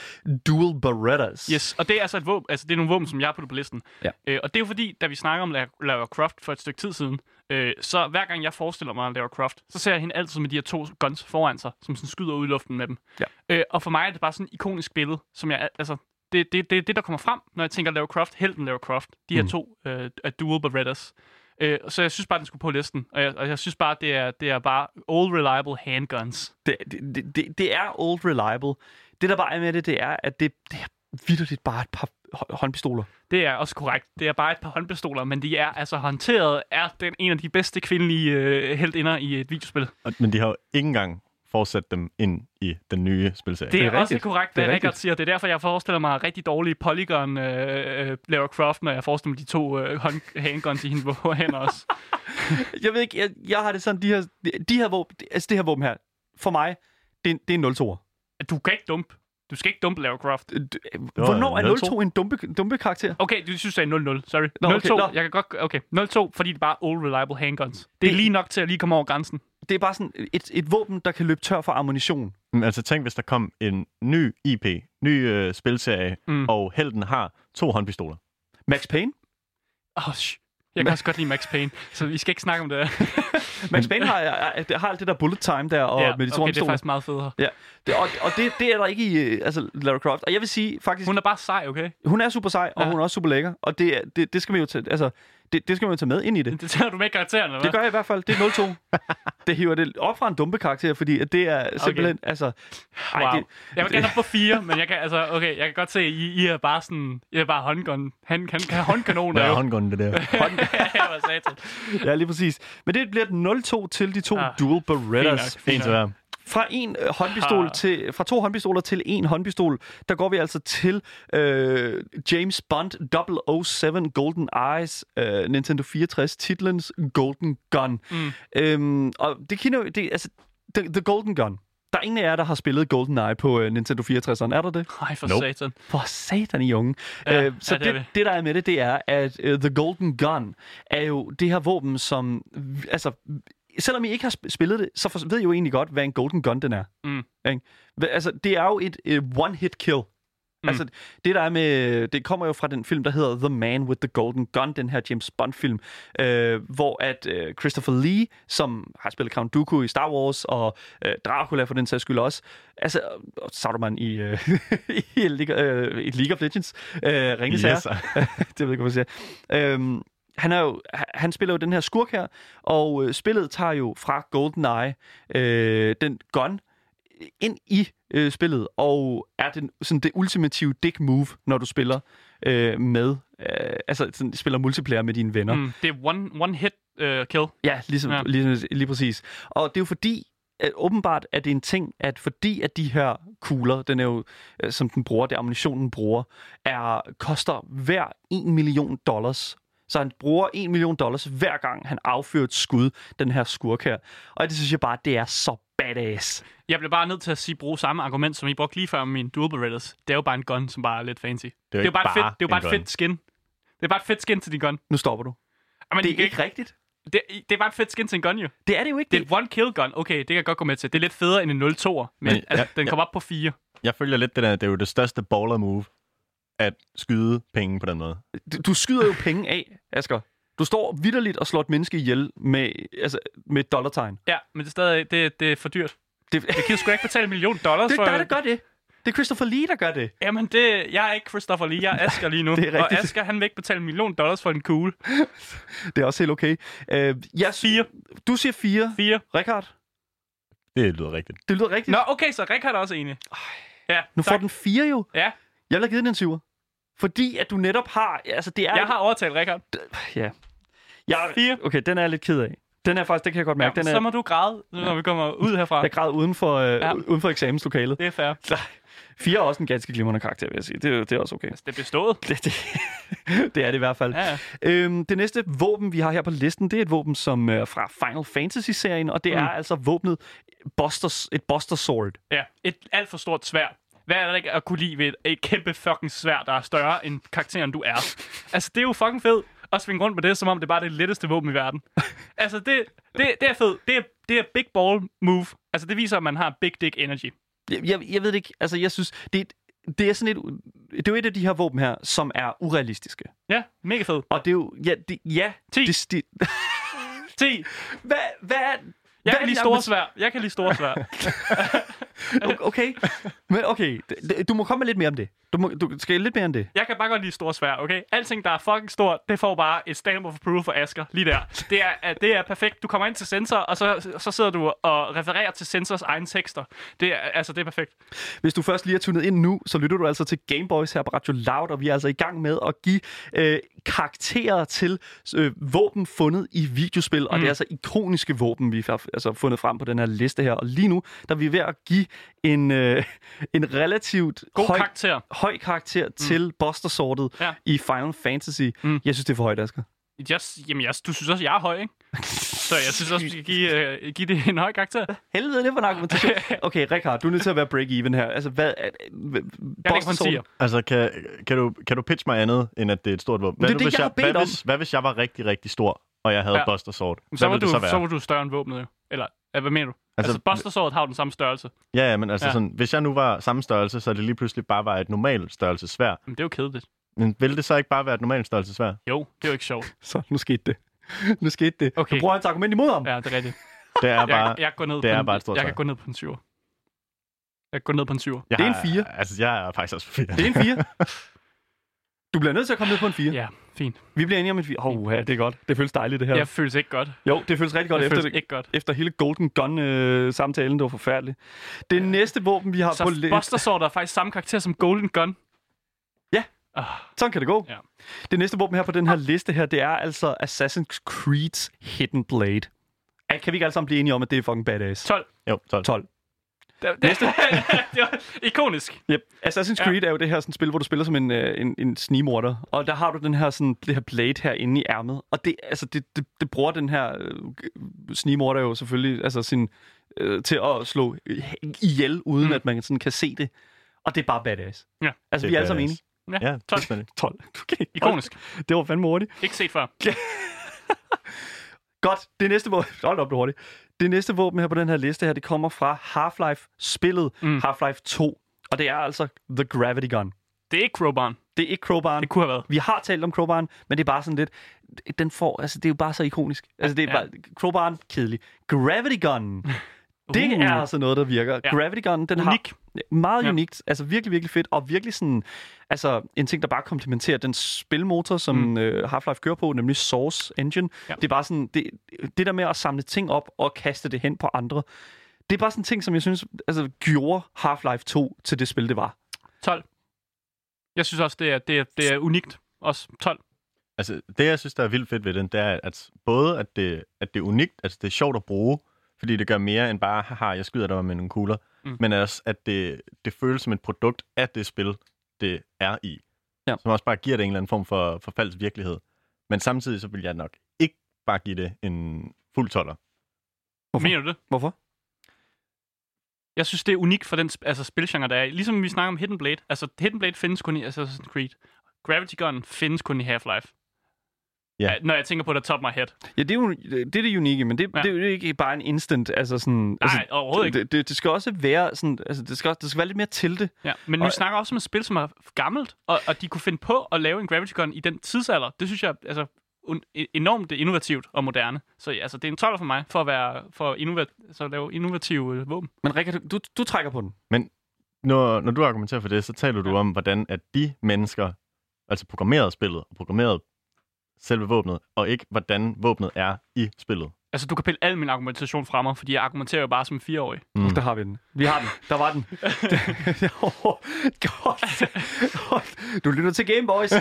Dual Berettas. Yes, og det er altså et våben, altså det er nogle våben, som jeg har puttet på listen. Ja. Øh, og det er jo fordi, da vi snakker om Lara Croft for et stykke tid siden, øh, så hver gang jeg forestiller mig Lara Croft, så ser jeg hende altid med de her to guns foran sig, som sådan skyder ud i luften med dem. Ja. Øh, og for mig er det bare sådan et ikonisk billede, som jeg, altså, det, det, det det, der kommer frem, når jeg tænker Lara Croft, helten Lara Croft. De her Mm. to øh, Dual Berettas. Øh, så jeg synes bare, den skulle på listen. Og jeg, og jeg synes bare, det er, det er bare old reliable handguns. Det, det, det- det, er old reliable. Det, der bare er med det, det er, at det, det er vidderligt bare et par håndpistoler. Det er også korrekt. Det er bare et par håndpistoler, men de er altså håndteret er den en af de bedste kvindelige øh, heldinder i et videospil. Men de har jo ikke engang forsat dem ind i den nye spilserie. Det er, er også rigtigt. korrekt, Det er hvad Rikard rigtigt. siger. Det er derfor, jeg forestiller mig rigtig dårlige Polygon øh, øh, Lara Croft, når jeg forestiller mig de to øh, handguns i hendes hænder også. (laughs) Jeg ved ikke, jeg, jeg har det sådan, de her, de her våben, altså det her våben her, for mig, det, er- det er en 0-2'er. Du kan ikke dumpe. Du skal ikke dumpe Lara Croft. Hvornår er 0-2? 0-2 en dumpe, dumpe karakter? Okay, du synes, det er 0-0. Sorry. Nå, 0-2. okay, nå. Jeg kan godt... Okay, 0-2, fordi det er bare old reliable handguns. Det er Det- lige nok til at lige komme over grænsen. Det er bare sådan et, et våben, der kan løbe tør for ammunition. Men altså tænk, hvis der kom en ny IP, ny øh, spilserie, Mm. mm. og helten har to håndpistoler. Max Payne? Åh, oh, Jeg kan også godt lide Max Payne, så vi skal ikke snakke om det. (laughs) Max Payne har, har, alt det der bullet time der, og ja, med de to okay, det er faktisk meget federe. Ja, det, og, og det, det er der ikke i øh, altså, Lara Croft. Og jeg vil sige, faktisk, Hun er bare sej, okay? hun er super sej, og Ja. hun er også super lækker. Og det, det, det skal vi jo til. Altså, Det, det skal man tage med ind i det. (laughs) Det tager du med karakteren, eller hvad? Det gør jeg i hvert fald. Det er 0-2. (laughs) det hiver det op fra en dumpe karakter, fordi at det er simpelthen... Okay. Altså, ej, Wow. det, Jeg vil gerne op på fire, men jeg kan, altså, okay, jeg kan godt se, at I, I er bare sådan, I er bare håndgun. Han kan have håndkanoner, Ja, jo. håndgunden, det der. (laughs) ja, satan. ja, lige præcis. Men det bliver et 0-2 til de to Ah, Dual Berettas. fint nok. Til hver. Fra en øh, håndpistol til fra to håndpistoler til en håndpistol, der går vi altså til øh, James Bond 007 Golden Eyes øh, Nintendo 64 titlens Golden Gun. Mm. Øhm, og det kender jo, det, altså, the, the Golden Gun. Der er ingen af jer, der har spillet GoldenEye på øh, Nintendo 64'eren. Er der det? Ej, for Nope. satan. For satan i unge. Ja, øh, så ja, det det, det, det, der er med det, det er, at uh, The Golden Gun er jo det her våben, som... Altså, selvom I ikke har sp- spillet det, så for, ved I jo egentlig godt, hvad en Golden Gun den er. Mm. Ikke? Altså, det er jo et, et one-hit kill. Mm. Altså, det der er med... Det kommer jo fra den film, der hedder The Man with the Golden Gun, den her James Bond-film, øh, hvor at øh, Christopher Lee, som har spillet Count Dooku i Star Wars, og øh, Dracula for den sags skyld også, altså, og Sauron i, øh, (laughs) i, League, øh, i League of Legends, øh, Ringens Herre, Yes. (laughs) det ved jeg ikke, hvad man siger. Øhm, han, er jo, han spiller jo den her skurk her, og øh, spillet tager jo fra GoldenEye øh, den gun ind i øh, spillet, og er den, sådan det ultimative dick move, når du spiller øh, med, øh, altså sådan, spiller multiplayer med dine venner. Mm, det er one, one hit uh, kill. Ja, ligesom, Ja. Lige, lige præcis. Og det er jo fordi, at åbenbart er det en ting, at fordi at de her kugler, den er jo, øh, som den bruger, det ammunitionen bruger, er, koster hver 1 million dollars. Så han bruger 1 million dollars hver gang, han affyrer et skud, den her skurk her. Og det synes jeg bare, det er så badass. Jeg bliver bare nødt til at sige, bruge samme argument, som I brugte lige før med min Dual Berettas. Det er jo bare en gun, som bare er lidt fancy. Det er jo bare, et fedt, det er jo bare et fedt skin. Det er bare et fedt skin til din gun. Nu stopper du. Jamen, Det er kan ikke rigtigt. Det, det er bare et fedt skin til en gun, jo. Det er det jo ikke. Det er et one kill gun. Okay, det kan jeg godt gå med til. Det er lidt federe end en 0 2 men, Men altså, jeg- den kommer op på 4. Jeg følger lidt det der, det er jo det største baller move, at skyde penge på den måde. Du- skyder jo penge af, Asger. Du står vidderligt og slår et menneske ihjel med, altså, med et dollartegn. Ja, men det er stadig det, det er for dyrt. Det, Jeg kan sgu da ikke betale en million dollars det for... er dig, der gør det. Det er Christopher Lee, der gør det. Jamen, det, jeg er ikke Christopher Lee, jeg er Asger lige nu. (laughs) Det er og. Asger, han vil ikke betale en million dollars for en kugle. (laughs) Det er også helt okay. Uh, jeg, 4. du siger fire. 4. Richard, Det lyder rigtigt. det lyder rigtigt. Nå, okay, så Richard er også enig. Ja, nu tak. får den fire jo. Ja, Jeg vil have givet den en syver. Fordi at du netop har... Altså, det er... jeg har overtalt Richard. Ja. Jeg, Fire. Okay, den er jeg lidt ked af. Den er faktisk, det kan jeg godt Ja, mærke. Den så er, må du græde, når vi kommer ud herfra. jeg græd uden for, øh, Ja. uden for eksamenslokalet. Det er fair. Fire er også en ganske glimrende karakter, vil jeg sige. Det, er- det er også okay. Det er bestået. Det, det, (laughs) det er det i hvert fald. Ja, ja. Øhm, det næste våben, vi har her på listen, det er et våben som er fra Final Fantasy-serien, og det Mm. er altså våbnet Buster, et Buster Sword. Ja, et alt for stort svær. Hvad er der ikke at kunne lide ved et, et kæmpe fucking svær, der er større end karakteren, du er? Altså, det er jo fucking fedt at svinge rundt med det, som om det bare er det letteste våben i verden. Altså, det, det, det er fedt. Det er, det er big ball move. Altså, det viser, at man har big dick energy. Jeg, jeg, jeg ved det ikke, altså jeg synes, det, det er sådan et, det er jo et af de her våben her, som er urealistiske. Ja, mega fed. Og det er jo, ja, det, ja 10. Det, det, 10. (laughs) hvad, hvad, Jeg kan lide store svær. Jeg kan lide store svær. (laughs) Okay, men okay, du må komme med lidt mere om det. Du, må, du skal lidt mere end det. Jeg kan bare godt lide store svær, okay? Alting, der er fucking stort, det får bare et stamp of approval for Asker lige der. Det er, at det er perfekt. Du kommer ind til sensor, og så, så sidder du og refererer til sensors egne tekster. Det er, altså, det er perfekt. Hvis du først lige er tunet ind nu, så lytter du altså til Gameboys her på Radio Loud, og vi er altså i gang med at give øh, karakterer til øh, våben fundet i videospil, mm. og det er altså ikoniske våben, vi har altså, fundet frem på den her liste her. Og lige nu, der er vi ved at give en, øh, (laughs) en relativt God høj, karakter. høj karakter mm. til Buster Sortet Ja. i Final Fantasy. Mm. Mm. Jeg synes, det er for højt, Asger. Just, jamen, jeg, du synes også, jeg er høj, ikke? (laughs) Så jeg synes også, vi skal give, øh, give det en høj karakter. Helvede, det var en argumentation. (laughs) Okay, Richard, du er nødt til at være break-even her. Altså, hvad... Jeg lægger på en 10'er. Altså, kan, kan, du, kan du pitch mig andet, end at det er et stort våben? Hvad, Det er nu, det, hvis jeg har bedt hvad, om. hvis, hvad hvis jeg var rigtig, rigtig stor, og jeg havde Ja. Buster Sword? Hvad Så var, ville du, det så være? så var du større end våbnet, jo. Eller, øh, hvad mener du? Altså, altså Buster Sword har jo den samme størrelse. Ja, ja, men altså Ja. ja. sådan, hvis jeg nu var samme størrelse, så det lige pludselig bare var et normalt størrelse svær. Men det er jo kedeligt. Men ville det så ikke bare være et normalt størrelse svær? Jo, det er jo ikke sjovt. (laughs) Så, nu skete det. (laughs) Nu skete det. Okay. Du bruger hans argument imod ham. Ja, det er rigtigt. Det er bare... Jeg, jeg, går ned det på er en, bare et stort Jeg kan gå ned på en 7. Jeg går ned på en 7. jeg det er en har- fire. Altså, jeg er faktisk også fire. Det er en fire. (laughs) Du bliver nødt til at komme ned på en 4. Ja, fint. Vi bliver enige om en 4. Åh, oh, ja, det er godt. Det føles dejligt, det her. Jeg føles ikke godt. Jo, det føles rigtig godt Det efter, føles ikke godt. efter hele Golden Gun-samtalen. det var forfærdeligt. Det næste våben, vi har på... Så Buster Sword er faktisk samme karakter som Golden Gun. Ah, Sådan kan det gå. Ja. Det næste våben her på den her liste her, det er altså Assassin's Creed's Hidden Blade. Ej, Kan vi ikke alle sammen blive enige om, at det er fucking badass? 12. Jo, 12. 12. Det, det, (laughs) det var ikonisk. Yep. Assassin's Ja. Creed er jo det her sådan, spil, hvor du spiller som en, øh, en, en snigmorder. Og der har du den her, sådan, det her blade her inde i ærmet. Og det, altså, det, det, det bruger den her øh, snigmorder jo selvfølgelig altså, sin, øh, til at slå ihjel, uden Mm. at man sådan kan se det. Og det er bare badass. Ja. Altså, Det vi er alle sammen enige. Ja, Ja, 12. fuldstændig. (laughs) 12. Okay. Ikonisk. Det var fandme hurtigt. Ikke set før. (laughs) Godt, det næste våben... Hold op, det hurtigt. Det næste våben her på den her liste her, det kommer fra Half-Life-spillet Mm. Half-Life 2. Og det er altså The Gravity Gun. Det er ikke Crowbarn. Det er ikke Crowbar'en. Det kunne have været. Vi har talt om Crowbar'en, men det er bare sådan lidt... Den får... Altså, det er jo bare så ikonisk. Altså, det er Ja. bare... Crowbar'en, kedelig. Gravity Gun. (laughs) Det Uh. er altså noget, der virker. Ja. Gravity Gun, den Unik. har meget Ja. unikt. Altså virkelig, virkelig fedt. Og virkelig sådan... Altså en ting, der bare komplementerer den spilmotor, som Mm. mm. øh, Half-Life kører på, nemlig Source Engine. Ja. Det er bare sådan... Det, det der med at samle ting op og kaste det hen på andre, det er bare sådan en ting, som jeg synes altså, gjorde Half-Life 2 til det spil, det var. 12. Jeg synes også, det er, det er, det er unikt. Også 12. Altså, det, jeg synes, der er vildt fedt ved den, det er, at både at det, at det er unikt, altså det er sjovt at bruge, fordi det gør mere end bare, haha, jeg skyder dig med nogle kugler, Mm. men også, at det, det føles som et produkt af det spil, det er i. Ja. Som også bare giver det en eller anden form for, for falsk virkelighed. Men samtidig så vil jeg nok ikke bare give det en fuld toller. Hvorfor? Mener du det? Hvorfor? Jeg synes, det er unikt for den sp- altså, spilgenre, der er. Ligesom vi snakker om Hidden Blade. Altså, Hidden Blade findes kun i Assassin's Creed. Gravity Gun findes kun i Half-Life. Ja. Når jeg tænker på det top my head. Ja, det er jo det, er det unikke, men det, Ja. det er jo ikke bare en instant, altså sådan... altså, Nej, overhovedet ikke. Det, det, det skal også være sådan, altså det skal, også, det skal være lidt mere til det. Ja, men vi Og- snakker også om et spil, som er gammelt, og, og de kunne finde på at lave en Gravity Gun i den tidsalder. Det synes jeg altså un- e- enormt innovativt og moderne. Så ja, altså, det er en 12 for mig, for at, være, for innova- så at lave innovative øh, våben. Men Rikard, du, du trækker på den. Når, når du argumenterer for det, så taler du ja. om, hvordan at de mennesker, altså programmerede spillet og programmerede selve våbnet, og ikke hvordan våbnet er i spillet. Altså, du kan pille al min argumentation fra mig, fordi jeg argumenterer jo bare som en fireårig. Mm. Der har vi den. Vi har den. Der var den. (laughs) (laughs) godt. Du lytter til Game Boys. (laughs)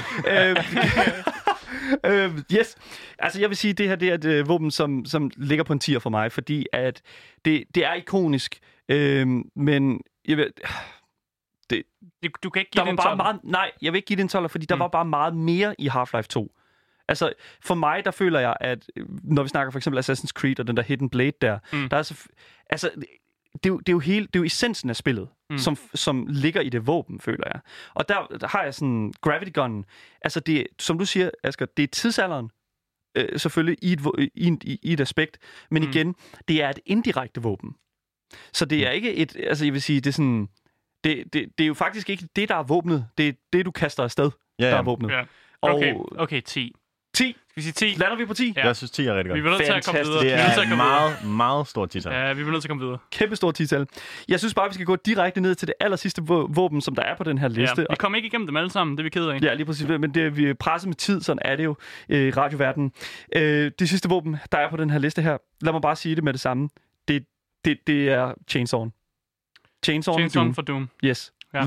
øh, yes. Altså, jeg vil sige, at det her det er et øh, våben, som, som ligger på en tier for mig, fordi at det, det er ikonisk, øh, men jeg vil, Det, du kan ikke give der det var en bare 12. meget, nej, jeg vil ikke give det en 12, fordi der Mm. mm. var bare meget mere i Half-Life 2. Altså, for mig, der føler jeg, at øh, når vi snakker for eksempel Assassin's Creed og den der Hidden Blade der, Mm. mm. der er så, altså, det er, jo, det, er jo hele, det er jo essensen af spillet, Mm. mm. som, som ligger i det våben, føler jeg. Og der, der har jeg sådan Gravity Gun. Altså, det, som du siger, Asger, det er tidsalderen, øh, selvfølgelig i et, i, i, i et aspekt, men Mm. mm. igen, det er et indirekte våben. Så det er ikke et, altså jeg vil sige, det er sådan, det, det, det er jo faktisk ikke det, der er våbnet. Det er det, du kaster afsted, Ja, der er våbnet. Ja. Og Okay, okay, 10. 10. Skal vi sige 10? Lander vi på 10? Ja. Jeg synes, 10 er rigtig Vi godt. bliver nødt til at komme videre. Det Vi er nødt til at en komme videre. meget, meget stor titel. Ja, vi bliver nødt til at komme videre. Kæmpe stort tital. Jeg synes bare, vi skal gå direkte ned til det aller sidste vå- våben, som der er på den her liste. Ja, vi kommer ikke igennem dem alle sammen, det er vi ked af. Ja, lige præcis. Men det er vi presset med tid, sådan er det jo øh, i radioverdenen. Øh, det sidste våben, der er på den her liste her, lad mig bare sige det med det samme. Det, det, det er chainsawen. Chainsawen, Chainsaw Doom. for Doom. Yes. Ja.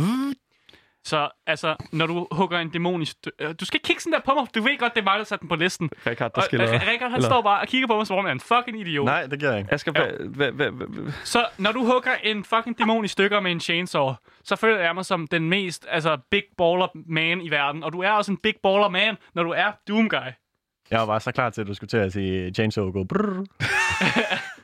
Så altså, når du hugger en dæmon i stø- øh, Du skal ikke kigge sådan der på mig. Du ved godt, det er mig, der satte den på listen. Rikard, der Og skiller... øh, Rikard, han eller- står bare og kigger på mig, som om jeg er en fucking idiot. Nej, det gør jeg ikke. Hvad, hvad, hvad, Så når du hugger en fucking dæmon i stykker med en chainsaw, så føler jeg mig som den mest altså, big baller man i verden. Og du er også en big baller man, når du er Doom Guy. Jeg var bare så klar til, at du skulle til at sige Chainsaw gå brrr. (laughs)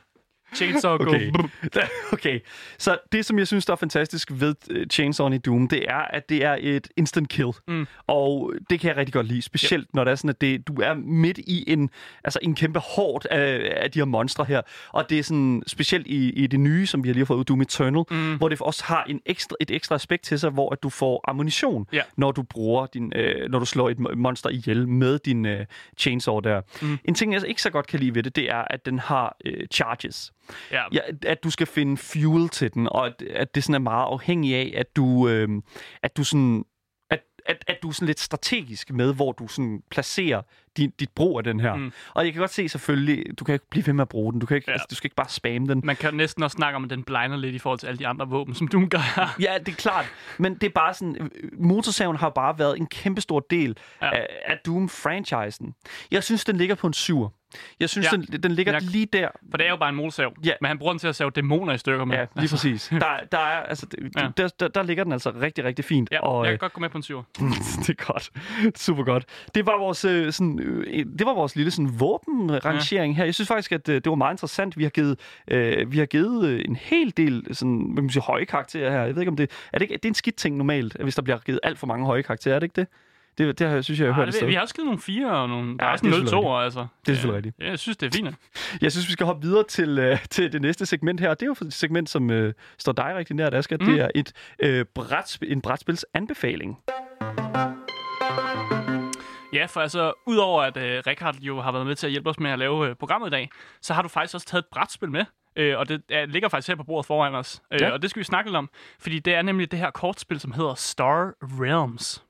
Chainsaw go. Okay. (laughs) okay, så det, som jeg synes, der er fantastisk ved uh, Chainsaw i Doom, det er, at det er et instant kill. Mm. Og det kan jeg rigtig godt lide, specielt yep. når det er sådan, at det, du er midt i en, altså en kæmpe hård af, af de her monstre her. Og det er sådan, specielt i, i det nye, som vi har lige har fået ud, Doom Eternal, Mm. hvor det også har en ekstra, et ekstra aspekt til sig, hvor at du får ammunition, Ja. når du bruger din, øh, når du slår et mo- monster ihjel med din øh, chainsaw der. Mm. En ting, jeg ikke så godt kan lide ved det, det er, at den har øh, charges. Ja. Ja, at du skal finde fuel til den, og at, at det sådan er meget afhængig af, at du, øh, at du sådan, at, at, du er sådan lidt strategisk med, hvor du sådan placerer din, dit brug af den her. Mm. Og jeg kan godt se selvfølgelig, du kan ikke blive ved med at bruge den. Du, kan ikke, ja. altså, du skal ikke bare spamme den. Man kan næsten også snakke om, at den blinder lidt i forhold til alle de andre våben, som du gør. Ja, det er klart. Men det er bare sådan, motorsaven har bare været en kæmpestor del ja. af, af Doom-franchisen. Jeg synes, den ligger på en syver. Jeg synes, ja. den, den ligger Jeg- lige der. For det er jo bare en motorsav. Ja. Men han bruger den til at save dæmoner i stykker med. Ja, lige præcis. (laughs) Der, der, er, altså, Ja. ja. der, der, der ligger den altså rigtig, rigtig fint. Ja, og, jeg øh, kan godt gå med på en syver. (laughs) det er godt. Super godt. Det var vores, øh, sådan, øh, det var vores lille sådan, våbenrangering her. Jeg synes faktisk, at øh, det var meget interessant. Vi har givet, øh, vi har givet øh, en hel del sådan, hvad kan man sige, høje karakterer her. Jeg ved ikke, om det er, det, ikke, det er en skidt ting normalt, hvis der bliver givet alt for mange høje karakterer. Er det ikke det? Det, det har, jeg synes jeg, jeg har hørt det, sted. vi har også givet nogle fire og nogle... Ja, også det er en 0 selvfølgelig 2 altså. Det er selvfølgelig rigtigt. Ja, jeg synes, det er fint. Jeg synes, vi skal hoppe videre til, øh, til det næste segment her. Det er jo et segment, som øh, står dig rigtig nært, Asger. Mm. Det er et, øh, brætspil, en brætspils anbefaling. Ja, for altså, udover at øh, Rikard jo har været med til at hjælpe os med at lave øh, programmet i dag, så har du faktisk også taget et brætspil med. Øh, og det er, ligger faktisk her på bordet foran os. Øh, Ja. Og det skal vi snakke lidt om, fordi det er nemlig det her kortspil, som hedder Star Realms.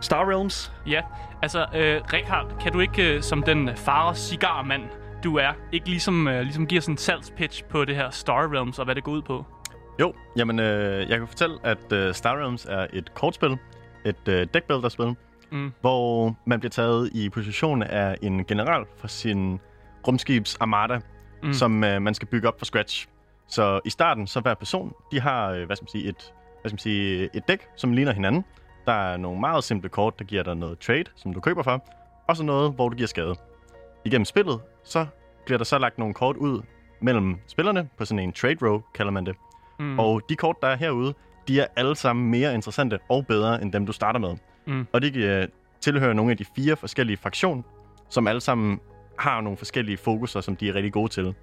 Star Realms. Ja, altså, øh, Rikard, kan du ikke øh, som den fare cigarmand, du er, ikke ligesom, øh, ligesom give os en salgspitch på det her Star Realms og hvad det går ud på? Jo, jamen øh, jeg kan fortælle, at øh, Star Realms er et kortspil, et øh, deckbuilder-spil, Mm. hvor man bliver taget i position af en general for sin rumskibs armada, Mm. mm. som øh, man skal bygge op fra scratch. Så i starten, så hver person, de har øh, hvad skal man sige, et, hvad skal man sige, et dæk, som ligner hinanden. Der er nogle meget simple kort, der giver dig noget trade, som du køber for, og så noget, hvor du giver skade. Igennem spillet, så bliver der så lagt nogle kort ud mellem spillerne på sådan en trade row, kalder man det. Mm. Og de kort, der er herude, de er alle sammen mere interessante og bedre end dem, du starter med. Mm. Og det øh, tilhører nogle af de fire forskellige fraktioner, som alle sammen har nogle forskellige fokuser, som de er rigtig gode til.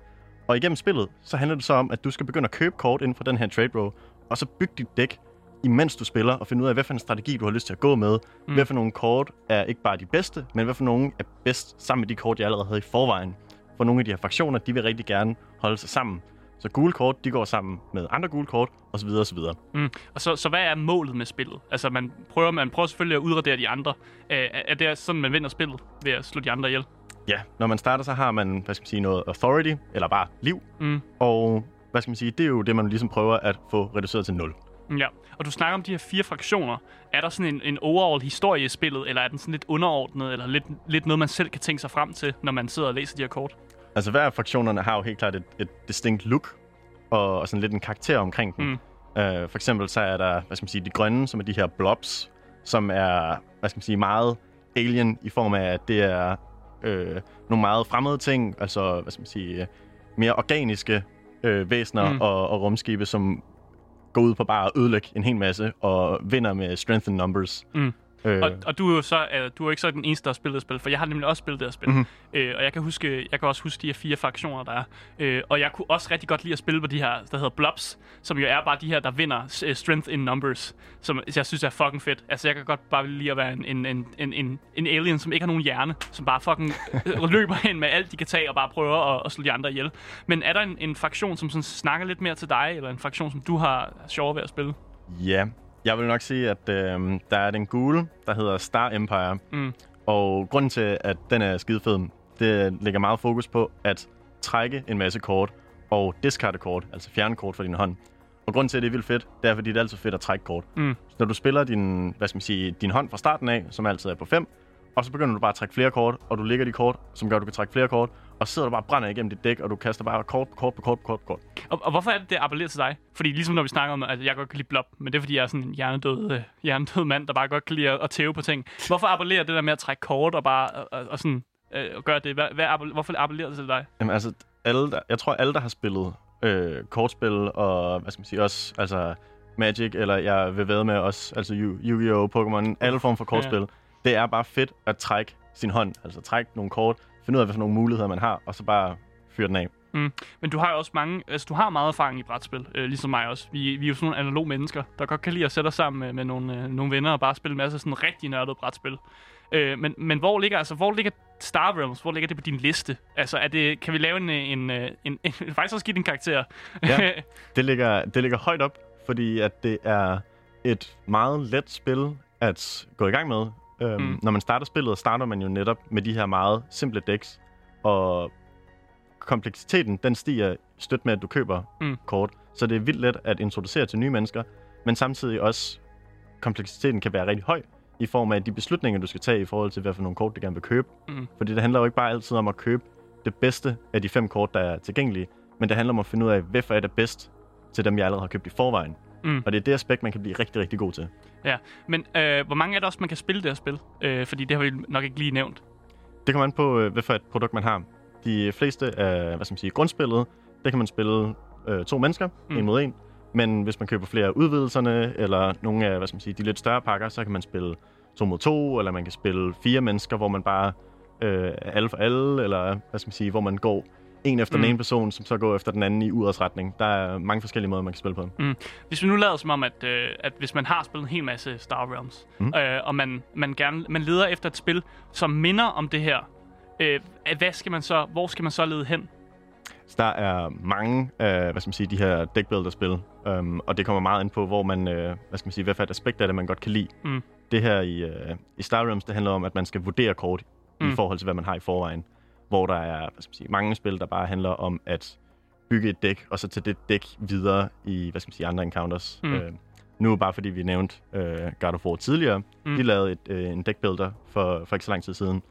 Og igennem spillet, så handler det så om, at du skal begynde at købe kort inden for den her trade row, og så bygge dit dæk, imens du spiller, og finde ud af, hvad for en strategi, du har lyst til at gå med. Mm. Hvad for nogle kort er ikke bare de bedste, men hvad for nogle er bedst sammen med de kort, jeg allerede havde i forvejen. For nogle af de her fraktioner, de vil rigtig gerne holde sig sammen. Så gule kort, de går sammen med andre gule kort, osv. osv. Mm. Og så, så hvad er målet med spillet? Altså, man prøver, man prøver selvfølgelig at udradere de andre. Øh, er er det sådan, man vinder spillet ved at slå de andre ihjel? Ja, når man starter, så har man, hvad skal man sige, noget authority, eller bare liv. Mm. Og hvad skal man sige, det er jo det, man ligesom prøver at få reduceret til 0. Ja, og du snakker om de her fire fraktioner. Er der sådan en, en overall historie i spillet, eller er den sådan lidt underordnet, eller lidt, lidt noget, man selv kan tænke sig frem til, når man sidder og læser de her kort? Altså hver af fraktionerne har jo helt klart et, et distinkt look, og, og sådan lidt en karakter omkring den. Mm. Uh, for eksempel så er der, hvad skal man sige, de grønne, som er de her blobs, som er, hvad skal man sige, meget alien i form af, at det er øh, nogle meget fremmede ting, altså, hvad skal man sige, øh, mere organiske øh, væsener mm. og, og rumskibe, som går ud på bare at ødelægge en hel masse og vinder med strength and numbers. Mm. Øh, Og, og du er jo så øh, du er ikke så den eneste, der har spillet spil, for jeg har nemlig også spillet det her spil. Mhm. Øh, og jeg kan, huske, jeg kan også huske de her fire fraktioner, der er. Øh, og jeg kunne også rigtig godt lide at spille på de her, der hedder blobs, som jo er bare de her, der vinder øh, strength in numbers, som jeg synes er fucking fedt. Altså jeg kan godt bare lide at være en, en, en, en, en, en alien, som ikke har nogen hjerne, som bare fucking øh, (laughs) løber hen med alt, de kan tage, og bare prøver at, at slå de andre ihjel. Men er der en, en fraktion, som sådan snakker lidt mere til dig, eller en fraktion, som du har sjovere ved at spille? Ja, jeg vil nok sige, at øh, der er den gule, der hedder Star Empire. Mm. Og grunden til, at den er skide fed, det lægger meget fokus på at trække en masse kort og discarde kort, altså fjerne kort fra din hånd. Og grunden til, at det er vildt fedt, det er, fordi det er altid fedt at trække kort. Mm. Så når du spiller din, hvad skal man sige, din hånd fra starten af, som altid er på 5, og så begynder du bare at trække flere kort, og du lægger de kort, som gør, at du kan trække flere kort, og så sidder du bare og brænder igennem dit dæk, og du kaster bare kort på kort på kort på kort på kort. Og, og hvorfor er det, det appellerer til dig? Fordi ligesom når vi snakker om, at jeg godt kan lide blob, men det er fordi, jeg er sådan en hjernedød, øh, hjernedød mand, der bare godt kan lide at, at tæve på ting. Hvorfor appellerer det der med at trække kort og bare og, og, og sådan, øh, og gøre det? Hvad, hvad hvorfor appellerer det til dig? Jamen altså, alle der, jeg tror alle, der har spillet øh, kortspil og, hvad skal man sige, også altså Magic, eller jeg vil ved med også, altså Yu- Yu-Gi-Oh!, Pokémon, alle former for kortspil, det er bare fedt at trække sin hånd, altså trække nogle kort, finde ud af, hvad for nogle muligheder man har, og så bare fyre den af. Men du har jo også mange, altså du har meget erfaring i brætspil, øh, ligesom mig også. Vi, vi er jo sådan nogle analog mennesker, der godt kan lide at sætte os sammen med, med nogle, øh, nogle venner og bare spille en masse sådan rigtig nørdet brætspil. Øh, men, men hvor ligger, altså, hvor ligger Star Realms, hvor ligger det på din liste? Altså, er det, kan vi lave en, en, en, en, (laughs) en faktisk også give din karakter? Ja. (laughs) Det ligger, det ligger højt op, fordi at det er et meget let spil at gå i gang med. Øhm, Mm. Når man starter spillet, starter man jo netop med de her meget simple decks, og kompleksiteten, den stiger støt med, at du køber mm. kort. Så det er vildt let at introducere til nye mennesker, men samtidig også kompleksiteten kan være rigtig høj i form af de beslutninger, du skal tage i forhold til, hvad for nogle kort du gerne vil købe. Mm. Fordi det handler jo ikke bare altid om at købe det bedste af de fem kort, der er tilgængelige, men det handler om at finde ud af, hvad for er det bedst til dem, jeg allerede har købt i forvejen. Mm. Og det er det aspekt, man kan blive rigtig, rigtig god til. Ja, men øh, hvor mange er det også, man kan spille det her spil? Øh, fordi det har vi nok ikke lige nævnt. Det kommer an på, øh, hvad for et produkt man har. De fleste af hvad skal man sige, grundspillet, det kan man spille øh, to mennesker, Mm. en mod en. Men hvis man køber flere af udvidelserne, eller nogle af hvad skal man sige, de lidt større pakker, så kan man spille to mod to, eller man kan spille fire mennesker, hvor man bare øh, er alle for alle, eller hvad skal man sige, hvor man går en efter Mm. mm. den ene person, som så går efter den anden i udadretning. Der er mange forskellige måder, man kan spille på. Hvis vi nu lader som om, at, øh, at hvis man har spillet en hel masse Star Realms, mm. Mm. øh, og man, man, gerne, man leder efter et spil, som minder om det her, øh, hvad skal man så, hvor skal man så lede hen? Så der er mange af, hvad skal man sige, de her deckbuilder-spil, um, og det kommer meget ind på, hvor man, øh, hvad skal man sige, hvad for et aspekt af det, man godt kan lide. Mm. Det her i, øh, i Star Realms, det handler om, at man skal vurdere kort Mm. i forhold til, hvad man har i forvejen. Hvor der er, hvad skal man sige, mange spil, der bare handler om at bygge et dæk, og så tage det dæk videre i, hvad skal man sige, andre encounters. Mm. Øh, nu bare fordi vi nævnte øh, God of War tidligere, Mm. de lavede et, øh, en deckbuilder for, for ikke så lang tid siden,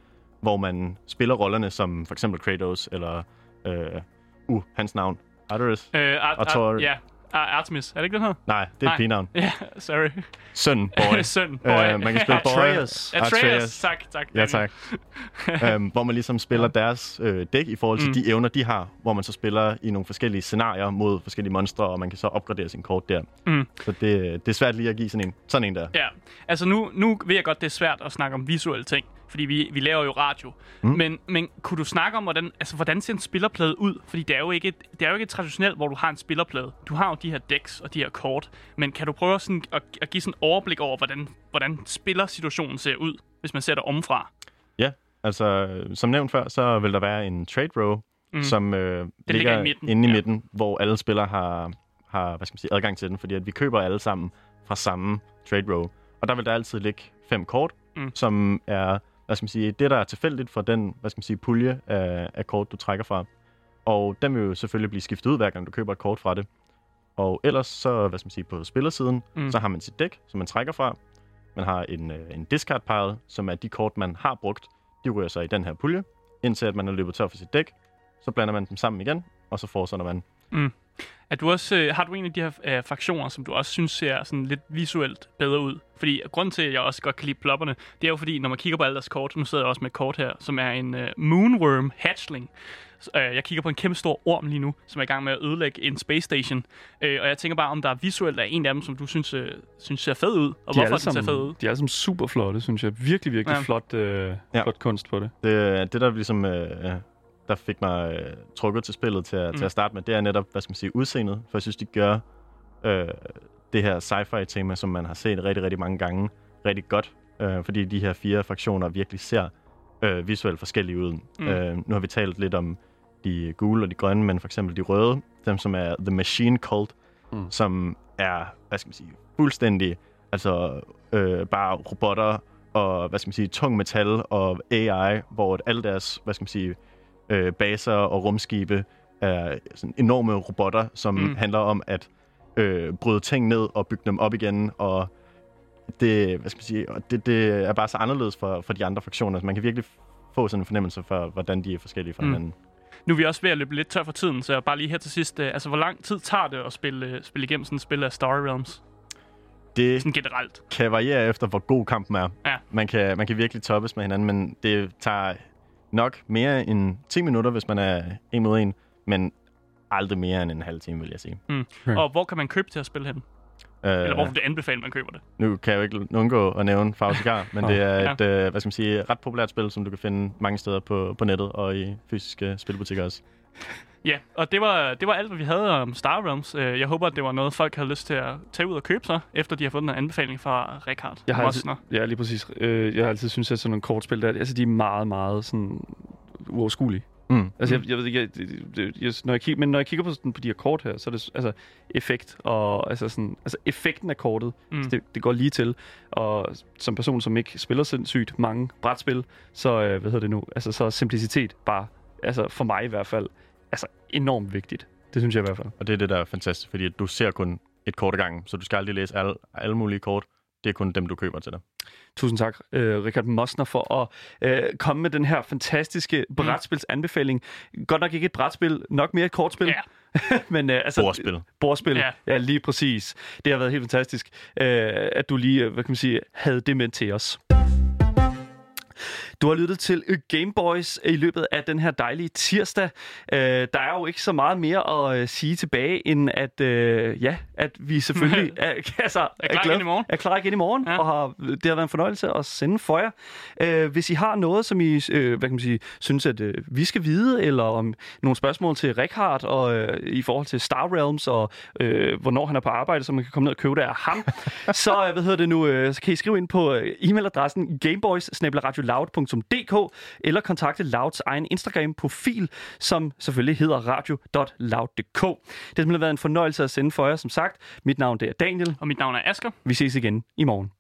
hvor man spiller rollerne som for eksempel Kratos, eller øh, uh, hans navn, Arteris. Øh, Art, Og Thor- Art, ja, Ar- Artemis, er det ikke den her? Nej, det er Nej. et pigenavn. Ja, sorry. Søn, boy. (laughs) Søn, boy. Øh, man kan spille boy. Atreus. Atreus, Atreus. tak, tak. Ja, tak. (laughs) øhm, hvor man ligesom spiller deres øh, dæk i forhold til mm. de evner, de har, hvor man så spiller i nogle forskellige scenarier mod forskellige monstre, og man kan så opgradere sin kort der. Mm. Så det, det er svært lige at give sådan en, sådan en der. Ja, altså nu, nu ved jeg godt, det er svært at snakke om visuelle ting, fordi vi, vi laver jo radio. Mm. Men, men kunne du snakke om, hvordan, altså, hvordan ser en spillerplade ud? Fordi det er, jo ikke et, det er jo ikke traditionelt, hvor du har en spillerplade. Du har jo de her decks og de her kort. Men kan du prøve sådan at, at give sådan et overblik over, hvordan, hvordan spillersituationen ser ud, hvis man ser det omfra? Ja, altså som nævnt før, så vil der være en trade row, Mm. som øh, ligger i midten, inde i ja. midten, hvor alle spillere har, har hvad skal man sige, adgang til den, fordi at vi køber alle sammen fra samme trade row. Og der vil der altid ligge fem kort, mm. som er hvad skal man sige, det, der er tilfældigt for den hvad skal man sige, pulje af, af kort, du trækker fra. Og den vil jo selvfølgelig blive skiftet ud, hver gang du køber et kort fra det. Og ellers så, hvad skal man sige, på spillersiden, Mm. så har man sit dæk, som man trækker fra. Man har en, øh, en discard pile, som er de kort, man har brugt. De ryger så i den her pulje, indtil at man er løbet tør for sit dæk. Så blander man dem sammen igen, og så fortsætter man. Er du også, øh, har du en af de her øh, fraktioner, som du også synes ser sådan lidt visuelt bedre ud? Fordi grunden til, at jeg også godt kan lide plopperne, det er jo fordi, når man kigger på alle deres kort, nu sidder jeg også med et kort her, som er en øh, Moonworm Hatchling. Så, øh, jeg kigger på en kæmpe stor orm lige nu, som er i gang med at ødelægge en space station. Øh, og jeg tænker bare, om der er visuelt er en af dem, som du synes, øh, synes ser fed ud, og De er, hvorfor alle den ser sammen, fed ud. de er alle sammen super flotte, synes jeg. Virkelig, virkelig Ja. ja. flot, øh, Ja. flot kunst på det. Det, det der ligesom, øh, der fik mig øh, trukket til spillet til at, Mm. mm. til at starte med, det er netop, hvad skal man sige, udseendet. For jeg synes, de gør øh, det her sci-fi tema, som man har set rigtig, rigtig mange gange, rigtig godt. Øh, fordi de her fire fraktioner virkelig ser øh, visuelt forskellige ud. Mm. Mm. Øh, nu har vi talt lidt om de gule og de grønne, men for eksempel de røde, dem som er The Machine Cult, Mm. mm. som er, hvad skal man sige, fuldstændig, altså øh, bare robotter og, hvad skal man sige, tung metal og AI, hvor alle deres, hvad skal man sige, øh, baser og rumskibe er sådan enorme robotter, som Mm. handler om at øh, bryde ting ned og bygge dem op igen, og det, hvad skal man sige, det, det er bare så anderledes for, for de andre fraktioner. Man kan virkelig få sådan en fornemmelse for, hvordan de er forskellige fra Mm. mm. hinanden. Nu er vi også ved at løbe lidt tør for tiden, så jeg bare lige her til sidst, øh, altså hvor lang tid tager det at spille, øh, spille igennem sådan et spil af Star Realms? Det Sådan generelt. kan variere efter, hvor god kampen er. Ja. Man kan, man kan virkelig toppes med hinanden, men det tager nok mere end 10 minutter, hvis man er en mod en, men aldrig mere end en halv time, vil jeg sige. Ja. Og hvor kan man købe til at spille hen? Øh, Eller hvor vil du anbefale, man køber det? Nu kan jeg jo ikke undgå at nævne Farve men det er Ja. et øh, hvad skal man sige, ret populært spil, som du kan finde mange steder på, på nettet og i fysiske spilbutikker også. Ja, og det var, det var alt, hvad vi havde om Star Realms. Øh, Jeg håber, at det var noget, folk havde lyst til at tage ud og købe sig, efter de har fået en anbefaling fra Richard Jeg har altid, Mosner. ja, lige præcis. Øh, jeg har altid synes at sådan nogle kortspil der, altså de er meget, meget sådan uoverskuelige. Mm. Altså, jeg, jeg ved ikke, jeg, det, det, jeg, når jeg kigger, men når jeg kigger på, sådan, på de her kort her, så er det altså effekt og altså sådan, altså effekten af kortet, Mm. mm. det, det går lige til. Og som person, som ikke spiller sindssygt mange brætspil, så øh, hvad hedder det nu, altså så er simplicitet bare, altså for mig i hvert fald, altså enormt vigtigt. Det synes jeg i hvert fald. Og det er det, der er fantastisk, fordi du ser kun et kort ad gangen, så du skal aldrig læse alle, alle mulige kort. Det er kun dem, du køber til dig. Tusind tak, øh, Richard Mosner, for at øh, komme med den her fantastiske brætspilsanbefaling. Godt nok ikke et brætspil, nok mere et kortspil. Ja. (laughs) Men, øh, altså, Bordspil. Bordspil, Ja. ja. ja, lige præcis. Det har været helt fantastisk, øh, at du lige, øh, hvad kan man sige, havde det med til os. Du har lyttet til øh, Game Boys i løbet af den her dejlige tirsdag. Øh, der er jo ikke så meget mere at øh, sige tilbage, end at, øh, ja, at vi selvfølgelig (laughs) er, (laughs) altså, Er klar igen i morgen. Er klar igen i morgen, Ja. og har, det har været en fornøjelse at sende for jer. Øh, hvis I har noget, som I øh, hvad kan man sige, synes, at øh, vi skal vide, eller om nogle spørgsmål til Richard og, øh, i forhold til Star Realms, og øh, hvornår han er på arbejde, så man kan komme ned og købe det af ham, (laughs) så, øh, hvad hedder det nu, øh, så kan I skrive ind på øh, e-mailadressen gameboys eller kontakte Louds egen Instagram-profil, som selvfølgelig hedder radio.loud.dk. Det har simpelthen været en fornøjelse at sende for jer, som sagt. Mit navn det er Daniel. Og mit navn er Asker. Vi ses igen i morgen.